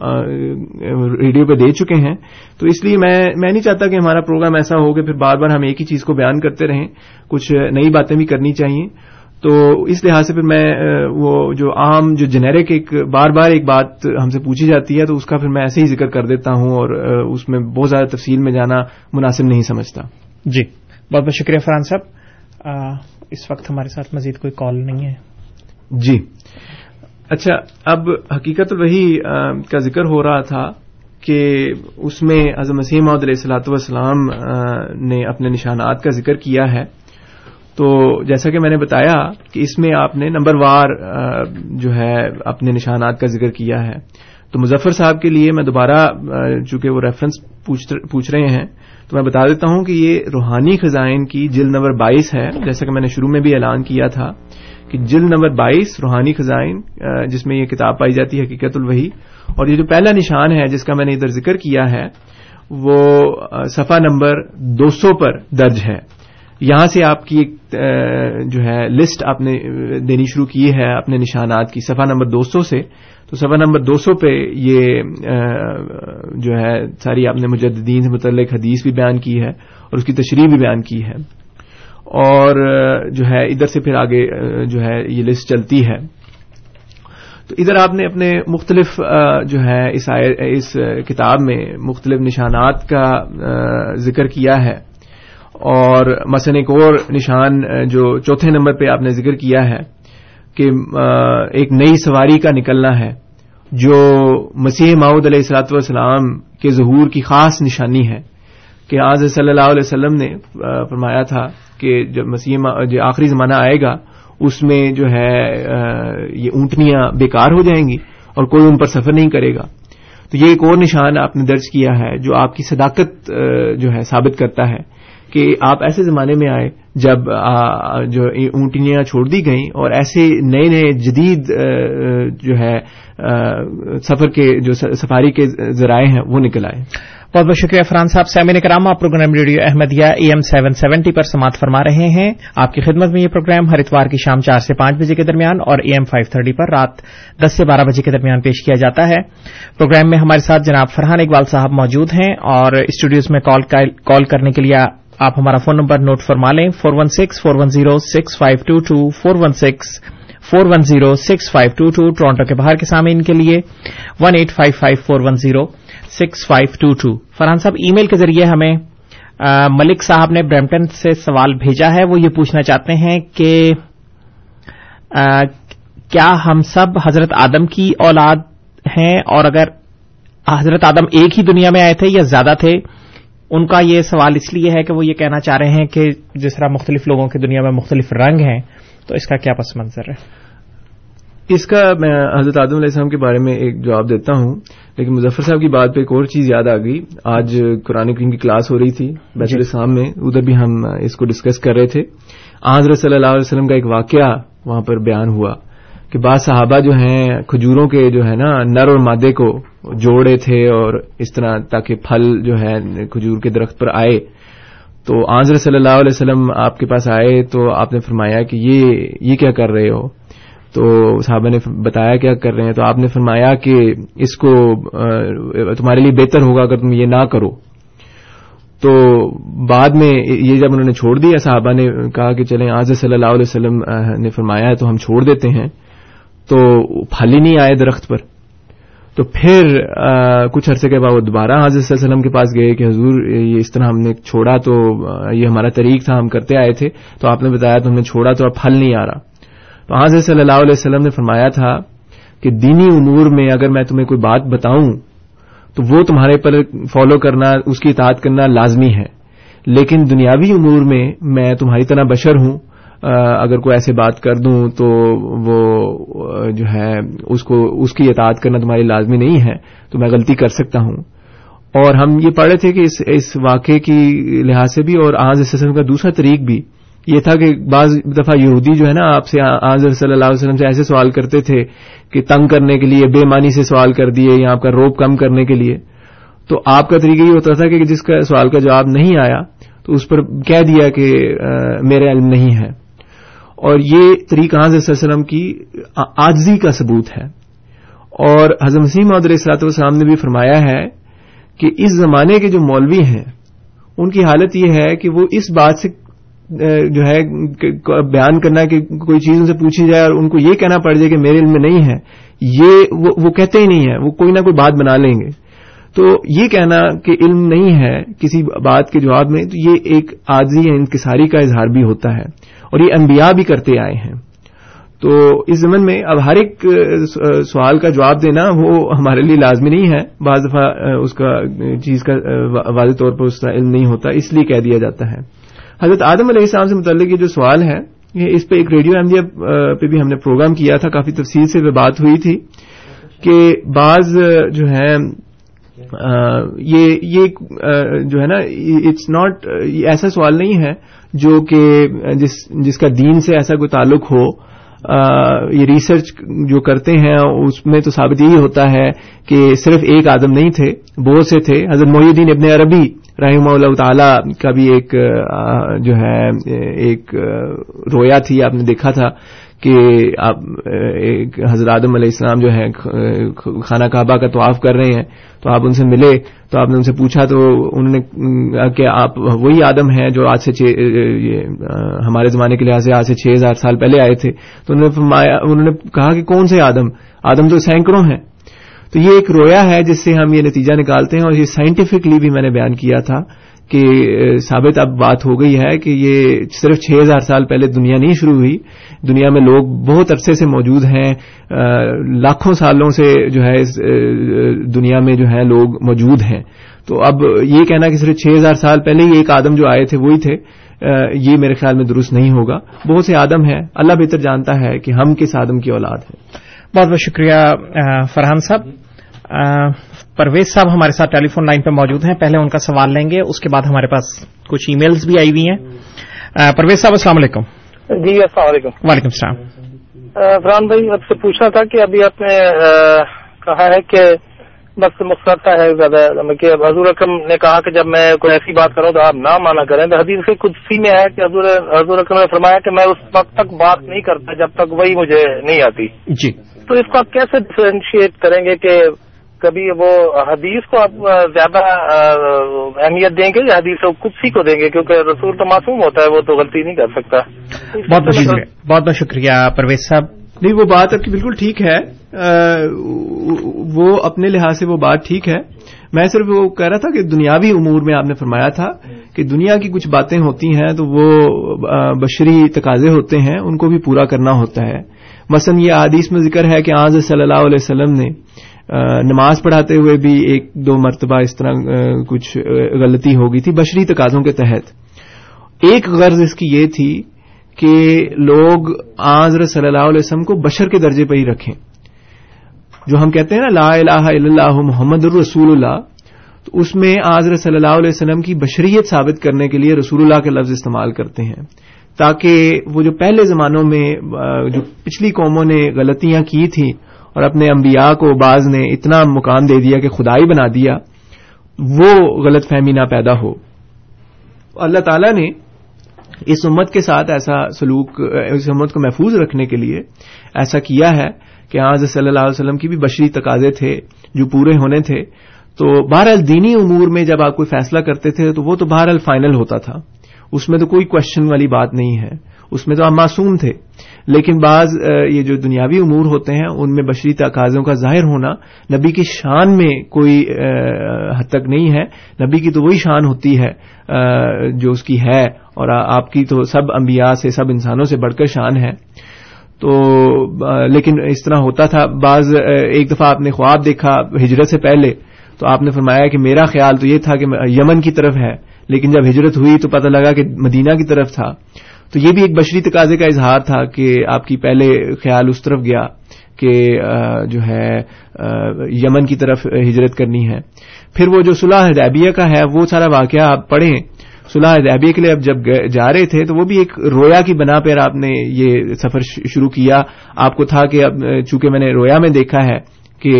ریڈیو پہ دے چکے ہیں۔ تو اس لیے میں میں نہیں چاہتا کہ ہمارا پروگرام ایسا ہو کہ پھر بار بار ہم ایک ہی چیز کو بیان کرتے رہیں۔ کچھ نئی باتیں بھی کرنی چاہیے۔ تو اس لحاظ سے پھر میں وہ جو عام جو جنیرک ایک بار بار ایک بات ہم سے پوچھی جاتی ہے تو اس کا پھر میں ایسے ہی ذکر کر دیتا ہوں اور اس میں بہت زیادہ تفصیل میں جانا مناسب نہیں سمجھتا۔ جی بہت بہت شکریہ فرحان صاحب۔ اس وقت ہمارے ساتھ مزید کوئی کال نہیں ہے۔ جی۔ اچھا اب حقیقت وہی کا ذکر ہو رہا تھا کہ اس میں اعظم مسیم علیہ السلاۃ والسلام نے اپنے نشانات کا ذکر کیا ہے۔ تو جیسا کہ میں نے بتایا کہ اس میں آپ نے نمبر وار جو ہے، اپنے نشانات کا ذکر کیا ہے۔ تو مظفر صاحب کے لیے میں دوبارہ چونکہ وہ ریفرنس پوچھ رہے ہیں، تو میں بتا دیتا ہوں کہ یہ روحانی خزائن کی جلد نمبر بائیس ہے۔ جیسا کہ میں نے شروع میں بھی اعلان کیا تھا کہ جلد نمبر بائیس روحانی خزائن جس میں یہ کتاب پائی جاتی ہے، حقیقت الوحی۔ اور یہ جو پہلا نشان ہے، جس کا میں نے ادھر ذکر کیا ہے، وہ صفحہ نمبر دو سو پر درج ہے۔ یہاں سے آپ کی ایک جو ہے لسٹ آپ نے دینی شروع کی ہے اپنے نشانات کی صفحہ نمبر دو سو سے۔ تو صفحہ نمبر دو سو پہ یہ جو ہے ساری آپ نے مجدین سے متعلق حدیث بھی بیان کی ہے اور اس کی تشریح بھی بیان کی ہے۔ اور جو ہے ادھر سے پھر آگے جو ہے یہ لسٹ چلتی ہے۔ تو ادھر آپ نے اپنے مختلف جو ہے اس کتاب میں مختلف نشانات کا ذکر کیا ہے۔ اور مثلاً ایک اور نشان، جو چوتھے نمبر پہ آپ نے ذکر کیا ہے کہ ایک نئی سواری کا نکلنا ہے، جو مسیح ماؤد علیہ السلاط والسلام کے ظہور کی خاص نشانی ہے کہ آج صلی اللہ علیہ وسلم نے فرمایا تھا کہ جب مسیح جو آخری زمانہ آئے گا، اس میں جو ہے یہ اونٹنیاں بیکار ہو جائیں گی اور کوئی ان پر سفر نہیں کرے گا۔ تو یہ ایک اور نشان آپ نے درج کیا ہے، جو آپ کی صداقت جو ہے، ثابت کرتا ہے۔ کہ آپ ایسے زمانے میں آئے جب جو اونٹنیاں چھوڑ دی گئیں اور ایسے نئے نئے جدید جو ہے سفر کے، جو سفاری کے ذرائع ہیں، وہ نکل آئے۔ بہت بہت شکریہ فرحان صاحب۔ سیمین کرام، آپ programme radio Ahmadiyya AM seven seventy seventy پر سماعت فرما رہے ہیں۔ آپ کی خدمت میں یہ پروگرام ہر اتوار کی شام چار سے پانچ بجے کے درمیان اور اے ایم فائیو تھرٹی پر رات دس سے بارہ بجے کے درمیان پیش کیا جاتا ہے۔ پروگرام میں ہمارے ساتھ جناب فرحان اقبال صاحب موجود ہیں اور اسٹوڈیوز میں کال کرنے کے لیے آپ ہمارا فون نمبر نوٹ فرما لیں four one six four one zero six five two two four one six four one zero six five two two Toronto کے باہر کے سامنے ان کے لیے one eight five five four one zero six five two two Farhan صاحب، ای میل کے ذریعے ہمیں ملک صاحب نے برمپٹن سے سوال بھیجا ہے۔ وہ یہ پوچھنا چاہتے ہیں کہ کیا ہم سب حضرت آدم کی اولاد ہیں؟ اور اگر حضرت آدم ایک ہی دنیا میں آئے تھے یا زیادہ تھے ان کا یہ سوال اس لیے ہے کہ وہ یہ کہنا چاہ رہے ہیں کہ جس طرح مختلف لوگوں کی دنیا میں مختلف رنگ ہیں تو اس کا کیا پس منظر ہے؟ اس کا میں حضرت آدم علیہ السلام کے بارے میں ایک جواب دیتا ہوں لیکن مظفر صاحب کی بات پہ ایک اور چیز یاد آ گئی۔ آج قرآن کریم کی کلاس ہو رہی تھی بیت جی۔ السلام میں ادھر بھی ہم اس کو ڈسکس کر رہے تھے۔ آج صلی اللہ علیہ وسلم کا ایک واقعہ وہاں پر بیان ہوا۔ کہ بعض صحابہ جو ہیں، کھجوروں کے جو ہے نا، نر اور مادے کو جوڑے تھے اور اس طرح تاکہ پھل جو ہے کھجور کے درخت پر آئے۔ تو آنظر صلی اللہ علیہ وسلم آپ کے پاس آئے تو آپ نے فرمایا کہ یہ یہ کیا کر رہے ہو؟ تو صحابہ نے بتایا کیا کر رہے ہیں؟ تو آپ نے فرمایا کہ اس کو تمہارے لیے بہتر ہوگا اگر تم یہ نہ کرو۔ تو بعد میں یہ جب انہوں نے چھوڑ دیا، صحابہ نے کہا کہ چلیں آج صلی اللہ علیہ وسلم نے فرمایا ہے تو ہم چھوڑ دیتے ہیں۔ تو پھل ہی نہیں آئے درخت پر۔ تو پھر کچھ عرصے کے بعد وہ دوبارہ حضرت صلی اللہ علیہ وسلم کے پاس گئے کہ حضور، یہ اس طرح ہم نے چھوڑا تو یہ ہمارا طریق تھا، ہم کرتے آئے تھے۔ تو آپ نے بتایا تو ہم نے چھوڑا تو اب پھل نہیں آ رہا۔ تو حضرت صلی اللہ علیہ وسلم نے فرمایا تھا کہ دینی امور میں اگر میں تمہیں کوئی بات بتاؤں، تو وہ تمہارے پر فالو کرنا، اس کی اطاعت کرنا لازمی ہے۔ لیکن دنیاوی امور میں میں تمہاری طرح بشر ہوں اگر کوئی ایسے بات کر دوں تو وہ جو ہے، اس کو، اس کی اطاعت کرنا تمہاری لازمی نہیں ہے، تو میں غلطی کر سکتا ہوں۔ اور ہم یہ پڑھ رہے تھے کہ اس اس واقعے کی لحاظ سے بھی، اور آج اسلم کا دوسرا طریق بھی یہ تھا کہ بعض دفعہ یہودی جو ہے نا، آپ سے آج صلی اللہ علیہ وسلم سے ایسے سوال کرتے تھے کہ تنگ کرنے کے لیے، بے معنی سے سوال کر دیے، یا آپ کا روپ کم کرنے کے لیے۔ تو آپ کا طریقہ یہ ہوتا تھا کہ جس کا سوال کا جواب نہیں آیا، تو اس پر کہہ دیا کہ میرے علم نہیں ہے۔ اور یہ طریقہ حضرت وسلم کی آجزی کا ثبوت ہے۔ اور حضرت وسیم عدیہ صلاحت والسلام نے بھی فرمایا ہے کہ اس زمانے کے جو مولوی ہیں ان کی حالت یہ ہے کہ وہ اس بات سے جو ہے بیان کرنا کہ کوئی چیز ان سے پوچھی جائے اور ان کو یہ کہنا پڑ جائے کہ میرے علم میں نہیں ہے یہ وہ, وہ کہتے ہی نہیں ہیں وہ کوئی نہ کوئی بات بنا لیں گے۔ تو یہ کہنا کہ علم نہیں ہے کسی بات کے جواب میں تو یہ ایک عاجزی یا انکساری کا اظہار بھی ہوتا ہے۔ اور یہ انبیاء بھی کرتے آئے ہیں۔ تو اس زمن میں اب ہر ایک سوال کا جواب دینا وہ ہمارے لیے لازمی نہیں ہے۔ بعض دفعہ اس کا چیز کا واضح طور پر اس کا علم نہیں ہوتا، اس لیے کہہ دیا جاتا ہے۔ حضرت آدم علیہ السلام سے متعلق یہ جو سوال ہے، یہ اس پہ ایک ریڈیو احمدیہ پہ بھی ہم نے پروگرام کیا تھا، کافی تفصیل سے بات ہوئی تھی کہ بعض جو ہے یہ جو ہے نا، اٹس ناٹ ایسا سوال نہیں ہے جو کہ جس جس کا دین سے ایسا کوئی تعلق ہو یہ ریسرچ جو کرتے ہیں، اس میں تو ثابت یہی ہوتا ہے کہ صرف ایک آدم نہیں تھے، بہت سے تھے۔ حضرت محی الدین ابن عربی رحمہ اللہ تعالی کا بھی ایک جو ہے، ایک رویا تھی، آپ نے دیکھا تھا۔ کہ آپ ایک حضرت آدم علیہ السلام جو ہیں خانہ کعبہ کا طواف کر رہے ہیں، تو آپ ان سے ملے، تو آپ نے ان سے پوچھا، تو انہوں نے کہ آپ وہی آدم ہیں جو آج سے ہمارے زمانے کے لحاظ سے آج سے چھ ہزار سال پہلے آئے تھے۔ تو انہوں نے فرمایا، انہوں نے کہا کہ کون سے آدم؟ آدم تو سینکڑوں ہیں۔ تو یہ ایک رویا ہے جس سے ہم یہ نتیجہ نکالتے ہیں اور یہ سائنٹیفکلی بھی میں نے بیان کیا تھا کہ ثابت اب بات ہو گئی ہے کہ یہ صرف چھ ہزار سال پہلے دنیا نہیں شروع ہوئی۔ دنیا میں لوگ بہت عرصے سے موجود ہیں۔ لاکھوں سالوں سے جو ہے اس دنیا میں جو ہے لوگ موجود ہیں۔ تو اب یہ کہنا کہ صرف چھ ہزار سال پہلے ہی ایک آدم جو آئے تھے وہی تھے یہ میرے خیال میں درست نہیں ہوگا۔ بہت سے آدم ہیں۔ اللہ بہتر جانتا ہے کہ ہم کس آدم کی اولاد ہیں۔ بہت بہت شکریہ فرحان صاحب۔ پرویز صاحب ہمارے ساتھ ٹیلی فون لائن پہ موجود ہیں۔ پہلے ان کا سوال لیں گے اس کے بعد ہمارے پاس کچھ ای میلز بھی آئی ہوئی ہیں۔ پرویز صاحب السلام علیکم۔ جی السلام علیکم۔ وعلیکم السلام۔ فرحان بھائی آپ سے پوچھنا تھا کہ ابھی آپ نے کہا ہے کہ بس مختلف ہے زیادہ کہ حضور اکرم نے کہا کہ جب میں کوئی ایسی بات کروں تو آپ نہ مانا کریں۔ تو حدیث قدسی میں ہے کہ حضور حضور اکرم نے فرمایا کہ میں اس وقت تک بات نہیں کرتا جب تک وہی مجھے نہیں آتی۔ جی۔ تو اس کو آپ کیسے ڈفرینشیٹ کریں گے کہ کبھی وہ حدیث کو آپ زیادہ اہمیت دیں گے یا حدیث کو کچھ سی کو دیں گے؟ کیونکہ رسول تو معصوم ہوتا ہے وہ تو غلطی نہیں کر سکتا۔ بہت بہت شکریہ بہت بہت شکریہ پرویز صاحب۔ نہیں وہ بات آپ کی بالکل ٹھیک ہے۔ وہ اپنے لحاظ سے وہ بات ٹھیک ہے۔ میں صرف وہ کہہ رہا تھا کہ دنیاوی امور میں آپ نے فرمایا تھا کہ دنیا کی کچھ باتیں ہوتی ہیں تو وہ بشری تقاضے ہوتے ہیں ان کو بھی پورا کرنا ہوتا ہے۔ مثلا یہ عادیث میں ذکر ہے کہ آج صلی اللہ علیہ وسلم نے نماز پڑھاتے ہوئے بھی ایک دو مرتبہ اس طرح کچھ غلطی ہو گئی تھی بشری تقاضوں کے تحت۔ ایک غرض اس کی یہ تھی کہ لوگ آزر صلی اللہ علیہ وسلم کو بشر کے درجے پہ ہی رکھیں۔ جو ہم کہتے ہیں نا، لا الہ الا اللہ محمد الرسول اللہ تو اس میں آزر صلی اللہ علیہ وسلم کی بشریت ثابت کرنے کے لیے رسول اللہ کے لفظ استعمال کرتے ہیں۔ تاکہ وہ جو پہلے زمانوں میں جو پچھلی قوموں نے غلطیاں کی تھیں اور اپنے انبیاء کو بعض نے اتنا مقام دے دیا کہ خدائی بنا دیا، وہ غلط فہمی نہ پیدا ہو۔ اللہ تعالی نے اس امت کے ساتھ ایسا سلوک، اس امت کو محفوظ رکھنے کے لیے ایسا کیا ہے کہ آج صلی اللہ علیہ وسلم کی بھی بشری تقاضے تھے، جو پورے ہونے تھے۔ تو بہرحال دینی امور میں جب آپ کوئی فیصلہ کرتے تھے تو وہ تو بہرحال فائنل ہوتا تھا۔ اس میں تو کوئی کوشچن والی بات نہیں ہے۔ اس میں تو آپ معصوم تھے۔ لیکن بعض یہ جو دنیاوی امور ہوتے ہیں، ان میں بشری تقاضوں کا ظاہر ہونا نبی کی شان میں کوئی حد تک نہیں ہے۔ نبی کی تو وہی شان ہوتی ہے جو اس کی ہے، اور آپ کی تو سب انبیاء سے، سب انسانوں سے بڑھ کر شان ہے۔ تو لیکن اس طرح ہوتا تھا۔ بعض ایک دفعہ آپ نے خواب دیکھا ہجرت سے پہلے، تو آپ نے فرمایا کہ میرا خیال تو یہ تھا کہ یمن کی طرف ہے، لیکن جب ہجرت ہوئی تو پتہ لگا کہ مدینہ کی طرف تھا۔ تو یہ بھی ایک بشری تقاضے کا اظہار تھا کہ آپ کی پہلے خیال اس طرف گیا کہ جو ہے یمن کی طرف ہجرت کرنی ہے۔ پھر وہ جو صلاح حدیبیہ کا ہے، وہ سارا واقعہ آپ پڑھیں۔ صلاح حدیبیہ کے لیے اب جب جا رہے تھے، تو وہ بھی ایک رویا کی بنا پر آپ نے یہ سفر شروع کیا۔ آپ کو تھا کہ اب، چونکہ میں نے رویا میں دیکھا ہے کہ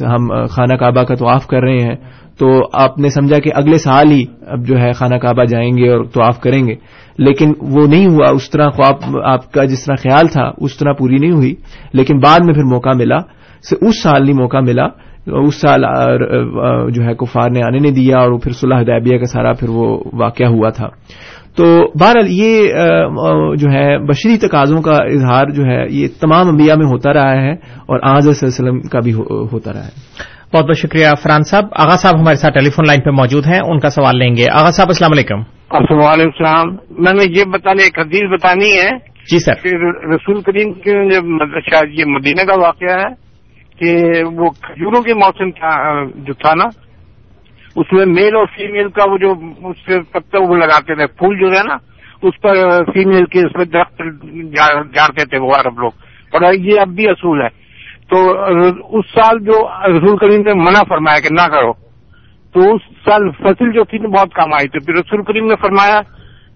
ہم خانہ کعبہ کا طواف کر رہے ہیں، تو آپ نے سمجھا کہ اگلے سال ہی اب جو ہے خانہ کعبہ جائیں گے اور طواف کریں گے۔ لیکن وہ نہیں ہوا، اس طرح خواب، آپ کا جس طرح خیال تھا، اس طرح پوری نہیں ہوئی۔ لیکن بعد میں پھر موقع ملا اس سال نہیں موقع ملا۔ اس سال جو ہے، کفار نے آنے نہیں دیا اور پھر صلاح حدیبیہ کا سارا پھر وہ واقعہ ہوا تھا۔ تو بہرحال یہ جو ہے، بشری تقاضوں کا اظہار جو ہے، یہ تمام انبیاء میں ہوتا رہا ہے اور آج وسلم کا بھی ہوتا رہا ہے۔ بہت بہت شکریہ فران صاحب۔ آغا صاحب ہمارے ساتھ ٹیلی فون لائن پہ موجود ہیں، ان کا سوال لیں گے۔ آغا صاحب، السلام علیکم۔ السلام السلام میں نے یہ بتانے ایک حدیث بتانی ہے جی سر۔ رسول کریم کے شاید یہ مدینہ کا واقعہ ہے کہ وہ کھجوروں کے موسم جو تھا نا اس میں میل اور فیمیل کا وہ جو اس سے پتے وہ لگاتے تھے پھول جو ہے نا اس پر فیمیل کے اس پہ درخت جاڑتے تھے وہ عرب لوگ۔ اور یہ اب بھی اصول ہے۔ تو اس سال جو رسول کریم نے منع فرمایا کہ نہ کرو۔ تو اس سال فصل جو تھی بہت کام آئی تھی۔ پھر رسول کریم نے فرمایا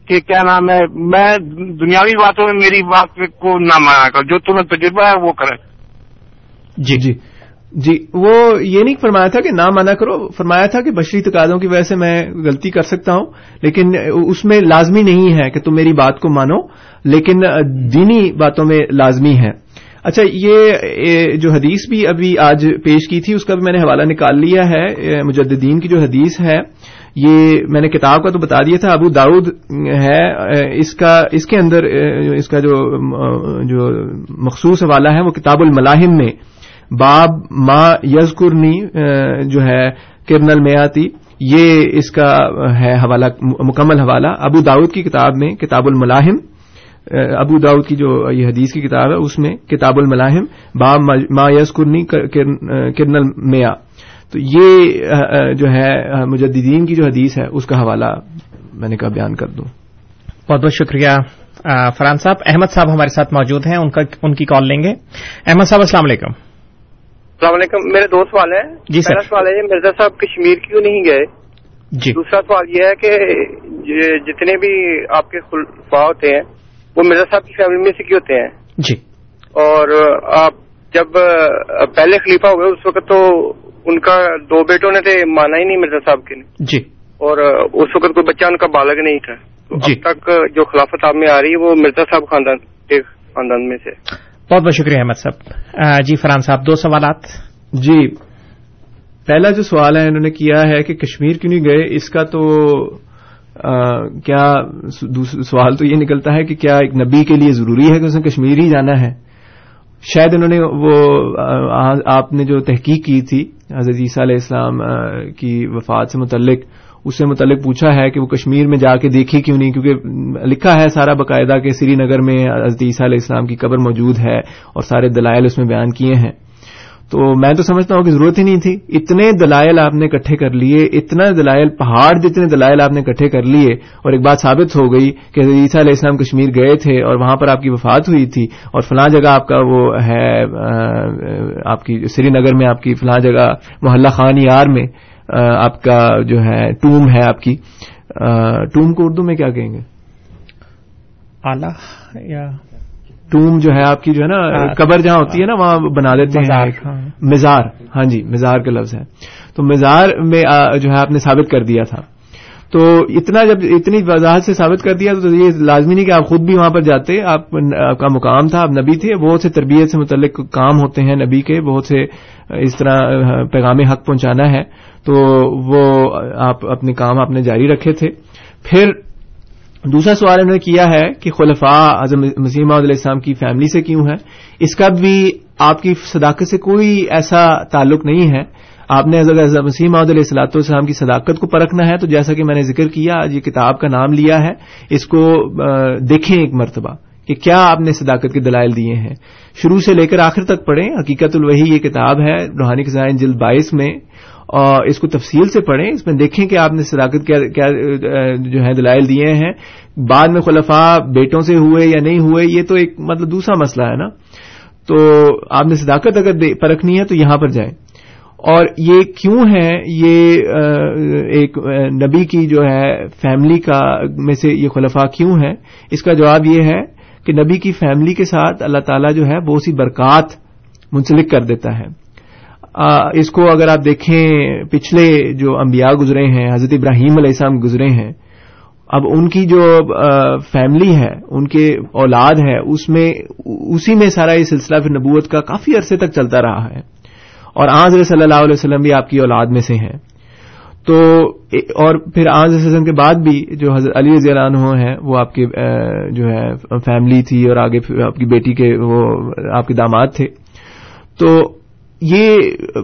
کہ کیا نام ہے میں دنیاوی باتوں میں میری بات کو نہ مانا کر جو تمہیں تجربہ ہے وہ کرے جی۔ جی۔ جی وہ یہ نہیں فرمایا تھا کہ نہ مانا کرو۔ فرمایا تھا کہ بشری تقاضوں کی وجہ سے میں غلطی کر سکتا ہوں لیکن اس میں لازمی نہیں ہے کہ تم میری بات کو مانو لیکن دینی باتوں میں لازمی ہے۔ اچھا یہ جو حدیث بھی ابھی آج پیش کی تھی، اس کا بھی میں نے حوالہ نکال لیا ہے مجددین کی جو حدیث ہے، یہ میں نے کتاب کا تو بتا دیا تھا، ابو داؤد ہے اس کا، اس کے اندر اس کا جو جو مخصوص حوالہ ہے، وہ کتاب الملاحم میں، باب ما یزکرنی جو ہے کرنل میاتی یہ اس کا ہے حوالہ، مکمل حوالہ، ابو داؤد کی کتاب میں، کتاب الملاحم ابو داؤد کی جو یہ حدیث کی کتاب ہے اس میں کتاب الملاحم با ما یس کرنی کرنل میا۔ تو یہ جو ہے مجددین کی جو حدیث ہے اس کا حوالہ میں نے کہا بیان کر دوں۔ بہت بہت شکریہ فرحان صاحب۔ احمد صاحب ہمارے ساتھ موجود ہیں ان کی کال لیں گے۔ احمد صاحب السلام علیکم۔ السلام علیکم۔ میرے دو سوال ہیں۔ جی سر۔ سوال ہے مرزا صاحب کشمیر کیوں نہیں گئے؟ جی۔ دوسرا سوال یہ ہے کہ جتنے بھی آپ کے خلفا ہوتے ہیں وہ مرزا صاحب کی فیملی میں سے کیوں ہوتے ہیں؟ جی۔ اور آپ جب پہلے خلیفہ ہو گئے اس وقت تو ان کا دو بیٹوں نے تھے مانا ہی نہیں مرزا صاحب کے نے جی۔ اور اس وقت کوئی بچہ ان کا بالغ نہیں تھا۔ تو جی۔ اب تک جو خلافت آپ میں آ رہی ہے وہ مرزا صاحب خاندان کے خاندان میں سے۔ بہت بہت شکریہ احمد صاحب۔ جی فرحان صاحب دو سوالات۔ جی۔ پہلا جو سوال ہے انہوں نے کیا ہے کہ کشمیر کیوں نہیں گئے؟ اس کا تو کیا سوال تو یہ نکلتا ہے کہ کیا ایک نبی کے لیے ضروری ہے کہ اس نے کشمیر ہی جانا ہے؟ شاید انہوں نے وہ آپ نے جو تحقیق کی تھی، حضرت عیسیٰ علیہ السلام کی وفات سے متعلق، اس سے متعلق پوچھا ہے کہ وہ کشمیر میں جا کے دیکھی کیوں نہیں؟ کیونکہ لکھا ہے سارا باقاعدہ کہ سری نگر میں حضرت عیسیٰ علیہ السلام کی قبر موجود ہے اور سارے دلائل اس میں بیان کیے ہیں۔ تو میں تو سمجھتا ہوں کہ ضرورت ہی نہیں تھی۔ اتنے دلائل آپ نے اکٹھے کر لیے، اتنا دلائل، پہاڑ جتنے دلائل آپ نے اکٹھے کر لیے، اور ایک بات ثابت ہو گئی کہ عیسیٰ علیہ السلام کشمیر گئے تھے اور وہاں پر آپ کی وفات ہوئی تھی اور فلاں جگہ آپ کا وہ ہے آپ کی سری نگر میں آپ کی فلاں جگہ، محلہ خان یار میں آپ کا جو ہے ٹوم ہے آپ کی۔ ٹوم کو اردو میں کیا کہیں گے؟ یا ٹوم جو ہے آپ کی جو ہے نا قبر جہاں ہوتی ہے نا وہاں بنا دیتے ہیں مزار ہاں۔ جی مزار کا لفظ ہے تو مزار میں جو ہے آپ نے ثابت کر دیا تھا۔ تو اتنا جب اتنی وضاحت سے ثابت کر دیا تو یہ لازمی نہیں کہ آپ خود بھی وہاں پر جاتے۔ آپ کا مقام تھا آپ نبی تھے بہت سے تربیت سے متعلق کام ہوتے ہیں نبی کے بہت سے اس طرح پیغام حق پہنچانا ہے۔ تو وہ آپ اپنے کام آپ نے جاری رکھے تھے۔ پھر دوسرا سوال انہوں نے کیا ہے کہ خلفاء اعظم مسیم علیہ السلام کی فیملی سے کیوں ہے اس کا بھی آپ کی صداقت سے کوئی ایسا تعلق نہیں ہے۔ آپ نے اگر مسیم علیہ السلاۃ والسلام کی صداقت کو پرکھنا ہے تو جیسا کہ میں نے ذکر کیا، آج یہ کتاب کا نام لیا ہے۔ اس کو دیکھیں ایک مرتبہ کہ کیا آپ نے صداقت کے دلائل دیے ہیں۔ شروع سے لے کر آخر تک پڑھیں۔ حقیقت الوحی یہ کتاب ہے، روحانی خزائن جلد بائیس میں۔ اور اس کو تفصیل سے پڑھیں، اس میں دیکھیں کہ آپ نے صداقت کیا جو ہے دلائل دیے ہیں۔ بعد میں خلفاء بیٹوں سے ہوئے یا نہیں ہوئے، یہ تو ایک مطلب دوسرا مسئلہ ہے نا۔ تو آپ نے صداقت اگر پرکھنی ہے تو یہاں پر جائیں۔ اور یہ کیوں ہے؟ یہ ایک نبی کی جو ہے فیملی کا میں سے یہ خلفاء کیوں ہے اس کا جواب یہ ہے کہ نبی کی فیملی کے ساتھ اللہ تعالیٰ جو ہے بہت سی برکات منسلک کر دیتا ہے۔ اس کو اگر آپ دیکھیں، پچھلے جو انبیاء گزرے ہیں، حضرت ابراہیم علیہ السلام گزرے ہیں، اب ان کی جو فیملی ہے، ان کے اولاد ہے اس میں، اسی میں سارا یہ سلسلہ پھر نبوت کا کافی عرصے تک چلتا رہا ہے۔ اور آج صلی اللہ علیہ وسلم بھی آپ کی اولاد میں سے ہیں۔ تو اور پھر آج وسلم کے بعد بھی جو حضرت علی رضی اللہ عنہ ہیں، وہ آپ کی جو ہے فیملی تھی اور آگے آپ کی بیٹی کے وہ، آپ کے داماد تھے۔ تو یہ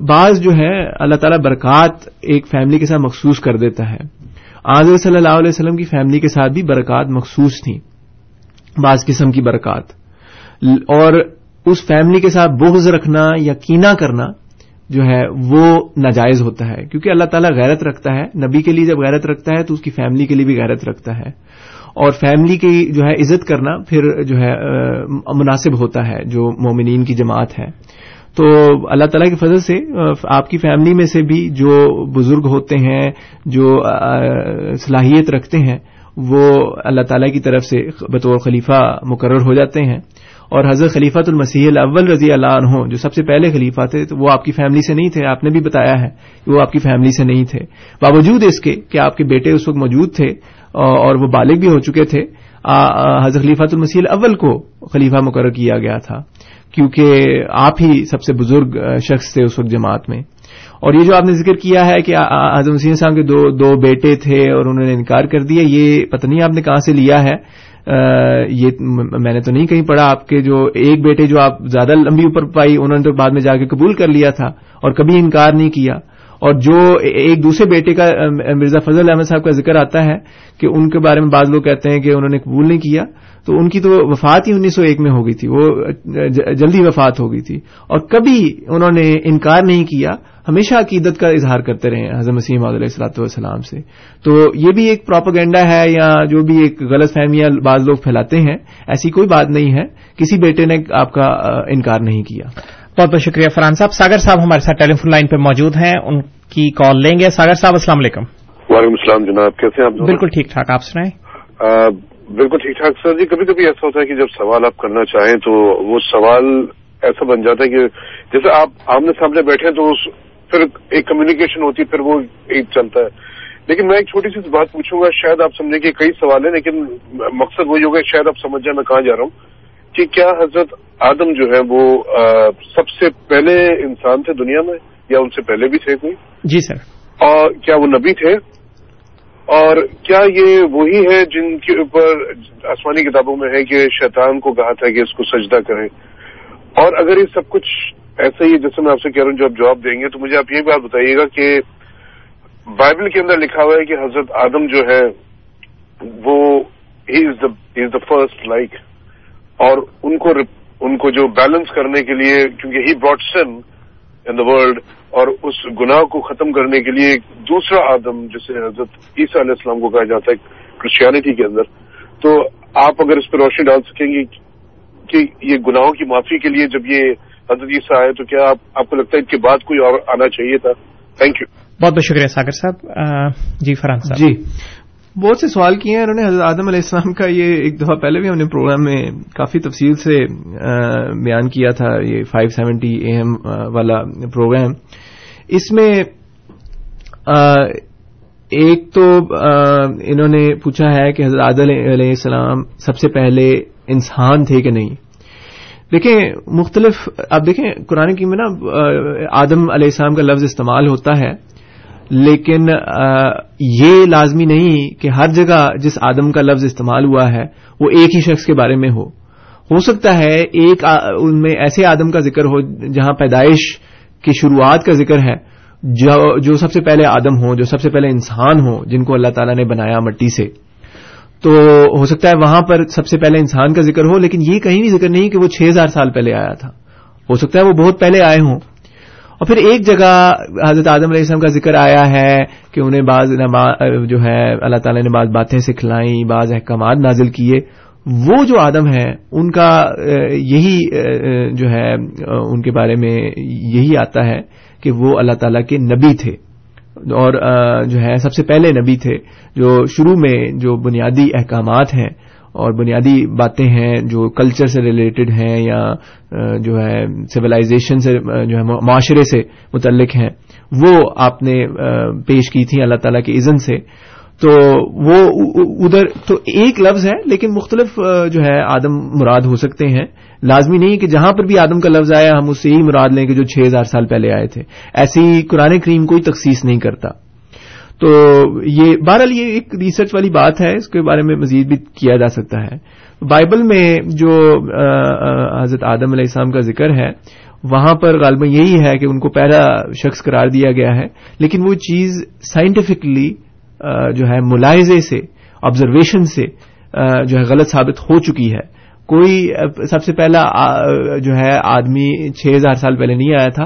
بعض جو ہے اللہ تعالی برکات ایک فیملی کے ساتھ مخصوص کر دیتا ہے۔ آج صلی اللہ علیہ وسلم کی فیملی کے ساتھ بھی برکات مخصوص تھیں بعض قسم کی برکات۔ اور اس فیملی کے ساتھ بغض رکھنا یا کینا کرنا جو ہے، وہ ناجائز ہوتا ہے۔ کیونکہ اللہ تعالیٰ غیرت رکھتا ہے، نبی کے لیے جب غیرت رکھتا ہے، تو اس کی فیملی کے لیے بھی غیرت رکھتا ہے۔ اور فیملی کی جو ہے، عزت کرنا پھر جو ہے مناسب ہوتا ہے، جو مومنین کی جماعت ہے۔ تو اللہ تعالیٰ کے فضل سے آپ کی فیملی میں سے بھی جو بزرگ ہوتے ہیں، جو صلاحیت رکھتے ہیں، وہ اللہ تعالیٰ کی طرف سے بطور خلیفہ مقرر ہو جاتے ہیں۔ اور حضرت خلیفۃ المسیح الاول رضی اللہ عنہ جو سب سے پہلے خلیفہ تھے، تو وہ آپ کی فیملی سے نہیں تھے۔ آپ نے بھی بتایا ہے کہ وہ آپ کی فیملی سے نہیں تھے۔ باوجود اس کے کہ آپ کے بیٹے اس وقت موجود تھے اور وہ بالغ بھی ہو چکے تھے حضرت خلیفۃ المسیح الاول کو خلیفہ مقرر کیا گیا تھا۔ کیونکہ آپ ہی سب سے بزرگ شخص تھے اس وقت جماعت میں۔ اور یہ جو آپ نے ذکر کیا ہے کہ اعظم حسین صاحب کے دو دو بیٹے تھے اور انہوں نے انکار کر دیا، یہ پتہ نہیں آپ نے کہاں سے لیا ہے۔ یہ میں نے تو نہیں کہیں پڑھا، آپ کے جو ایک بیٹے جو آپ زیادہ لمبی اوپر پائی، انہوں نے تو بعد میں جا کے قبول کر لیا تھا اور کبھی انکار نہیں کیا۔ اور جو ایک دوسرے بیٹے کا مرزا فضل احمد صاحب کا ذکر آتا ہے کہ ان کے بارے میں بعض لوگ کہتے ہیں کہ انہوں نے قبول نہیں کیا، تو ان کی تو وفات ہی انیس سو ایک میں ہو گئی تھی، وہ جلدی وفات ہو گئی تھی۔ اور کبھی انہوں نے انکار نہیں کیا، ہمیشہ عقیدت کا اظہار کرتے رہے حضرت مسیم علیہ السلاۃ والسلام سے۔ تو یہ بھی ایک پراپگینڈا ہے یا جو بھی ایک غلط فہمیاں بعض لوگ پھیلاتے ہیں، ایسی کوئی بات نہیں ہے۔ کسی بیٹے نے آپ کا انکار نہیں کیا۔ بہت بہت شکریہ فرحان صاحب۔ ساگر صاحب ہمارے ساتھ ٹیلی فون لائن پہ موجود ہیں ان کی کال لیں گے۔ ساگر صاحب السلام علیکم۔ وعلیکم السلام جناب کیسے آپ بالکل ٹھیک ٹھاک آپ سنائیں۔ بالکل ٹھیک ٹھاک سر جی کبھی کبھی ایسا ہوتا ہے کہ جب سوال آپ کرنا چاہیں تو وہ سوال ایسا بن جاتا ہے کہ جیسے آپ آمنے سامنے بیٹھے تو اس پھر ایک کمیونیکیشن ہوتی ہے پھر وہ ایک چلتا ہے۔ لیکن میں ایک چھوٹی سی بات پوچھوں گا شاید آپ سمجھیں کہ کئی سوال ہیں لیکن مقصد وہی ہوگا شاید آپ سمجھ جائیں میں کہاں جا رہا ہوں۔ کہ کیا حضرت آدم جو ہے وہ سب سے پہلے انسان تھے دنیا میں یا ان سے پہلے بھی تھے کوئی؟ جی سر۔ اور کیا وہ نبی تھے؟ اور کیا یہ وہی ہے جن کے اوپر آسمانی کتابوں میں ہے کہ شیطان کو کہا تھا کہ اس کو سجدہ کریں؟ اور اگر یہ سب کچھ ایسا ہی جیسے میں آپ سے کہہ رہا ہوں جو آپ جواب دیں گے تو مجھے آپ یہ بات بتائیے گا کہ بائبل کے اندر لکھا ہوا ہے کہ حضرت آدم جو ہے وہ ہی از دا فرسٹ لائک اور ان کو ان کو جو بیلنس کرنے کے لیے کیونکہ ہی brought sun in the world اور اس گناہ کو ختم کرنے کے لیے دوسرا آدم جسے حضرت عیسیٰ علیہ السلام کو کہا جاتا ہے کرسچینٹی کے اندر تو آپ اگر اس پہ روشنی ڈال سکیں گے کہ یہ گناہوں کی معافی کے لیے جب یہ حضرت عیسیٰ آئے تو کیا آپ کو لگتا ہے اس کے بعد کوئی اور آنا چاہیے تھا؟ تھینک یو بہت بہت شکریہ ساگر صاحب جی فرحان صاحب۔ جی۔ بہت سے سوال کیے ہیں۔ انہوں نے حضرت آدم علیہ السلام کا یہ ایک دفعہ پہلے بھی ہم نے پروگرام میں کافی تفصیل سے بیان کیا تھا۔ یہ فائیو سیونٹی اے ایم والا پروگرام اس میں ایک تو انہوں نے پوچھا ہے کہ حضرت عادل علیہ السلام سب سے پہلے انسان تھے کہ نہیں؟ دیکھیں، مختلف اب دیکھیں، قرآن کی میں نا آدم علیہ السلام کا لفظ استعمال ہوتا ہے۔ لیکن یہ لازمی نہیں کہ ہر جگہ جس آدم کا لفظ استعمال ہوا ہے، وہ ایک ہی شخص کے بارے میں ہو۔ ہو سکتا ہے ایک ان میں ایسے آدم کا ذکر ہو جہاں پیدائش کی شروعات کا ذکر ہے، جو جو سب سے پہلے آدم ہوں جو سب سے پہلے انسان ہوں جن کو اللہ تعالیٰ نے بنایا مٹی سے۔ تو ہو سکتا ہے وہاں پر سب سے پہلے انسان کا ذکر ہو، لیکن یہ کہیں بھی ذکر نہیں کہ وہ چھ ہزار سال پہلے آیا تھا۔ ہو سکتا ہے وہ بہت پہلے آئے ہوں۔ اور پھر ایک جگہ حضرت آدم علیہ السلام کا ذکر آیا ہے کہ انہیں بعض جو ہے اللہ تعالیٰ نے بعض باتیں سکھلائیں، بعض احکامات نازل کیے۔ وہ جو آدم ہے ان کا یہی جو ہے ان کے بارے میں یہی آتا ہے کہ وہ اللہ تعالیٰ کے نبی تھے۔ اور جو ہے، سب سے پہلے نبی تھے۔ جو شروع میں جو بنیادی احکامات ہیں اور بنیادی باتیں ہیں جو کلچر سے ریلیٹڈ ہیں یا جو ہے سولاشن سے جو ہے معاشرے سے متعلق ہیں، وہ آپ نے پیش کی تھیں اللہ تعالیٰ کے عزن سے۔ تو وہ ادھر، تو ایک لفظ ہے، لیکن مختلف جو ہے آدم مراد ہو سکتے ہیں۔ لازمی نہیں کہ جہاں پر بھی آدم کا لفظ آیا، ہم اس سے ہی مراد لیں کہ جو چھ ہزار سال پہلے آئے تھے۔ ایسی قرآن کریم کوئی تخصیص نہیں کرتا۔ تو یہ بہرحال یہ ایک ریسرچ والی بات ہے، اس کے بارے میں مزید بھی کیا جا سکتا ہے۔ بائبل میں جو حضرت آدم علیہ السلام کا ذکر ہے، وہاں پر غالباً یہی ہے کہ ان کو پہلا شخص قرار دیا گیا ہے، لیکن وہ چیز سائنٹیفکلی جو ہے ملاحظے سے آبزرویشن سے جو ہے غلط ثابت ہو چکی ہے۔ کوئی سب سے پہلا جو ہے آدمی چھ ہزار سال پہلے نہیں آیا تھا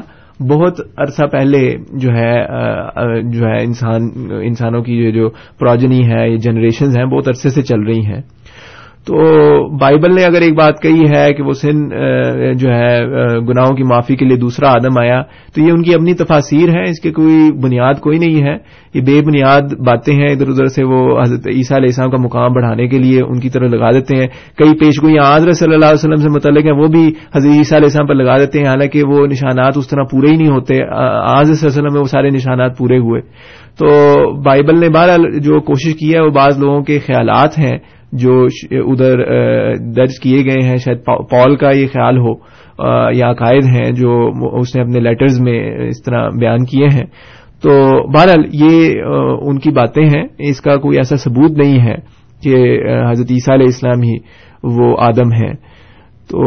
بہت عرصہ پہلے جو ہے جو ہے انسان، انسانوں کی جو پروجنی ہے، یہ جنریشنز ہیں، بہت عرصے سے چل رہی ہیں۔ تو بائبل نے اگر ایک بات کہی ہے کہ وہ سن جو ہے گناہوں کی معافی کے لیے دوسرا آدم آیا، تو یہ ان کی اپنی تفاصیر ہے اس کی کوئی بنیاد کوئی نہیں ہے۔ یہ بے بنیاد باتیں ہیں، ادھر ادھر سے وہ حضرت عیسیٰ علیہ السلام کا مقام بڑھانے کے لیے ان کی طرح لگا دیتے ہیں۔ کئی پیش گوئیاں آضر صلی اللہ علیہ وسلم سے متعلق ہیں، وہ بھی حضرت عیسیٰ علیہ السلام پر لگا دیتے ہیں، حالانکہ وہ نشانات اس طرح پورے ہی نہیں ہوتے۔ آج صلی اللہ علیہ وسلم میں وہ سارے نشانات پورے ہوئے۔ تو بائبل نے بہرحال جو کوشش کی ہے، وہ بعض لوگوں کے خیالات ہیں۔ جو ادھر درج کیے گئے ہیں، شاید پال کا یہ خیال ہو یا عقائد ہیں جو اس نے اپنے لیٹرز میں اس طرح بیان کیے ہیں۔ تو بہرحال یہ ان کی باتیں ہیں۔ اس کا کوئی ایسا ثبوت نہیں ہے کہ حضرت عیسیٰ علیہ السلام ہی وہ آدم ہیں۔ تو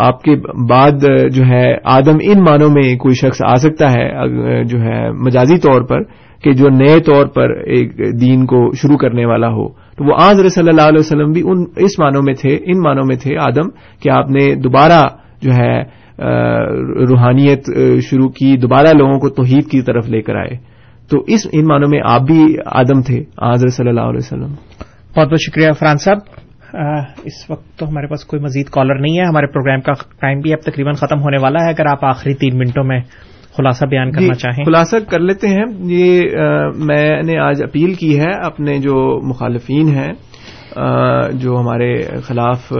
آپ کے بعد جو ہے، آدم ان معنوں میں کوئی شخص آ سکتا ہے جو ہے، مجازی طور پر۔ کہ جو نئے طور پر ایک دین کو شروع کرنے والا ہو، تو وہ آج صلی اللہ علیہ وسلم بھی ان، اس معنوں میں تھے، ان معنوں میں تھے، آدم، کہ آپ نے دوبارہ جو ہے روحانیت شروع کی، دوبارہ لوگوں کو توحید کی طرف لے کر آئے۔ تو اس، ان معنوں میں آپ بھی آدم تھے، آج صلی اللہ علیہ وسلم۔ بہت بہت شکریہ فران صاحب۔ اس وقت تو ہمارے پاس کوئی مزید کالر نہیں ہے، ہمارے پروگرام کا ٹائم بھی اب تقریباً ختم ہونے والا ہے۔ اگر آپ آخری تین منٹوں میں خلاصہ بیان کرنا جی چاہیں۔ خلاصہ کر لیتے ہیں۔ یہ میں نے آج اپیل کی ہے اپنے جو مخالفین ہیں جو ہمارے خلاف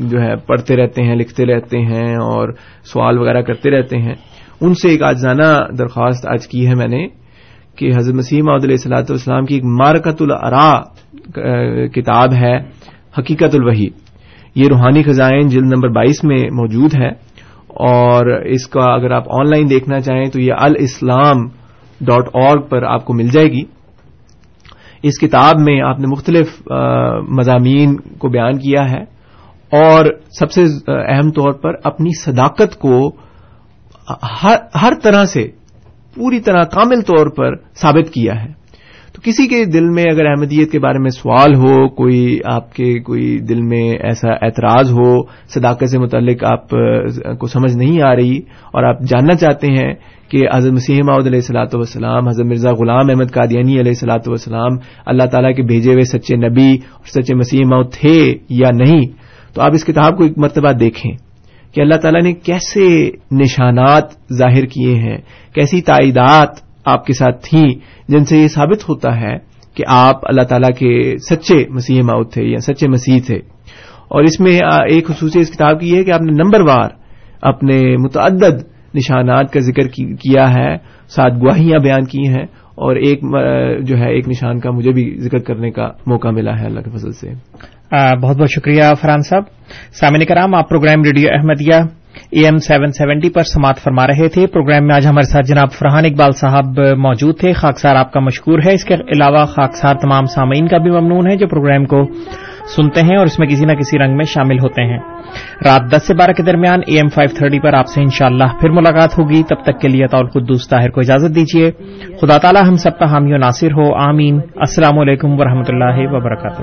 جو ہے پڑھتے رہتے ہیں لکھتے رہتے ہیں اور سوال وغیرہ کرتے رہتے ہیں ان سے ایک آجزانہ درخواست آج کی ہے میں نے کہ حضرت مسیم علیہ صلاحت والسلام کی ایک مارکت العرا کتاب ہے حقیقت الوحی۔ یہ روحانی خزائن جلد نمبر بائیس میں موجود ہے۔ اور اس کا اگر آپ آن لائن دیکھنا چاہیں تو یہ الاسلام ڈاٹ اور پر آپ کو مل جائے گی۔ اس کتاب میں آپ نے مختلف مضامین کو بیان کیا ہے اور سب سے اہم طور پر اپنی صداقت کو ہر طرح سے پوری طرح کامل طور پر ثابت کیا ہے۔ تو کسی کے دل میں اگر احمدیت کے بارے میں سوال ہو، کوئی آپ کے کوئی دل میں ایسا اعتراض ہو، صداقت سے متعلق آپ کو سمجھ نہیں آ رہی اور آپ جاننا چاہتے ہیں کہ حضرت مسیح ماؤد علیہ السلاۃ والسلام، حضرت مرزا غلام احمد قادیانی علیہ السلاۃ والسلام، اللہ تعالیٰ کے بھیجے ہوئے سچے نبی اور سچے مسیح ماؤد تھے یا نہیں؟ تو آپ اس کتاب کو ایک مرتبہ دیکھیں کہ اللہ تعالیٰ نے کیسے نشانات ظاہر کیے ہیں، کیسی تائیدات آپ کے ساتھ تھیں جن سے یہ ثابت ہوتا ہے کہ آپ اللہ تعالیٰ کے سچے مسیح ماؤد تھے یا سچے مسیح تھے۔ اور اس میں ایک خصوصی اس کتاب کی ہے کہ آپ نے نمبر وار اپنے متعدد نشانات کا ذکر کیا ہے ساتھ گواہیاں بیان کی ہیں اور ایک جو ہے، ایک نشان کا مجھے بھی ذکر کرنے کا موقع ملا ہے اللہ کے فضل سے۔ بہت بہت شکریہ فرحان صاحب۔ سامع کرام، آپ programme radio Ahmadiyya AM seven seventy seventy پر سماعت فرما رہے تھے۔ پروگرام میں آج ہمارے ساتھ جناب فرحان اقبال صاحب موجود تھے۔ خاکسار آپ کا مشکور ہے۔ اس کے علاوہ خاکسار تمام سامعین کا بھی ممنون ہے جو پروگرام کو سنتے ہیں اور اس میں کسی نہ کسی رنگ میں شامل ہوتے ہیں۔ رات دس سے بارہ کے درمیان اے ایم فائیو تھرٹی پر آپ سے انشاءاللہ پھر ملاقات ہوگی۔ تب تک کے لیے طور قدوس طاہر کو اجازت دیجیے۔ خدا تعالی ہم سب کا حامی و ناصر ہو۔ آمین۔ السلام علیکم ورحمۃ اللہ وبرکاتہ۔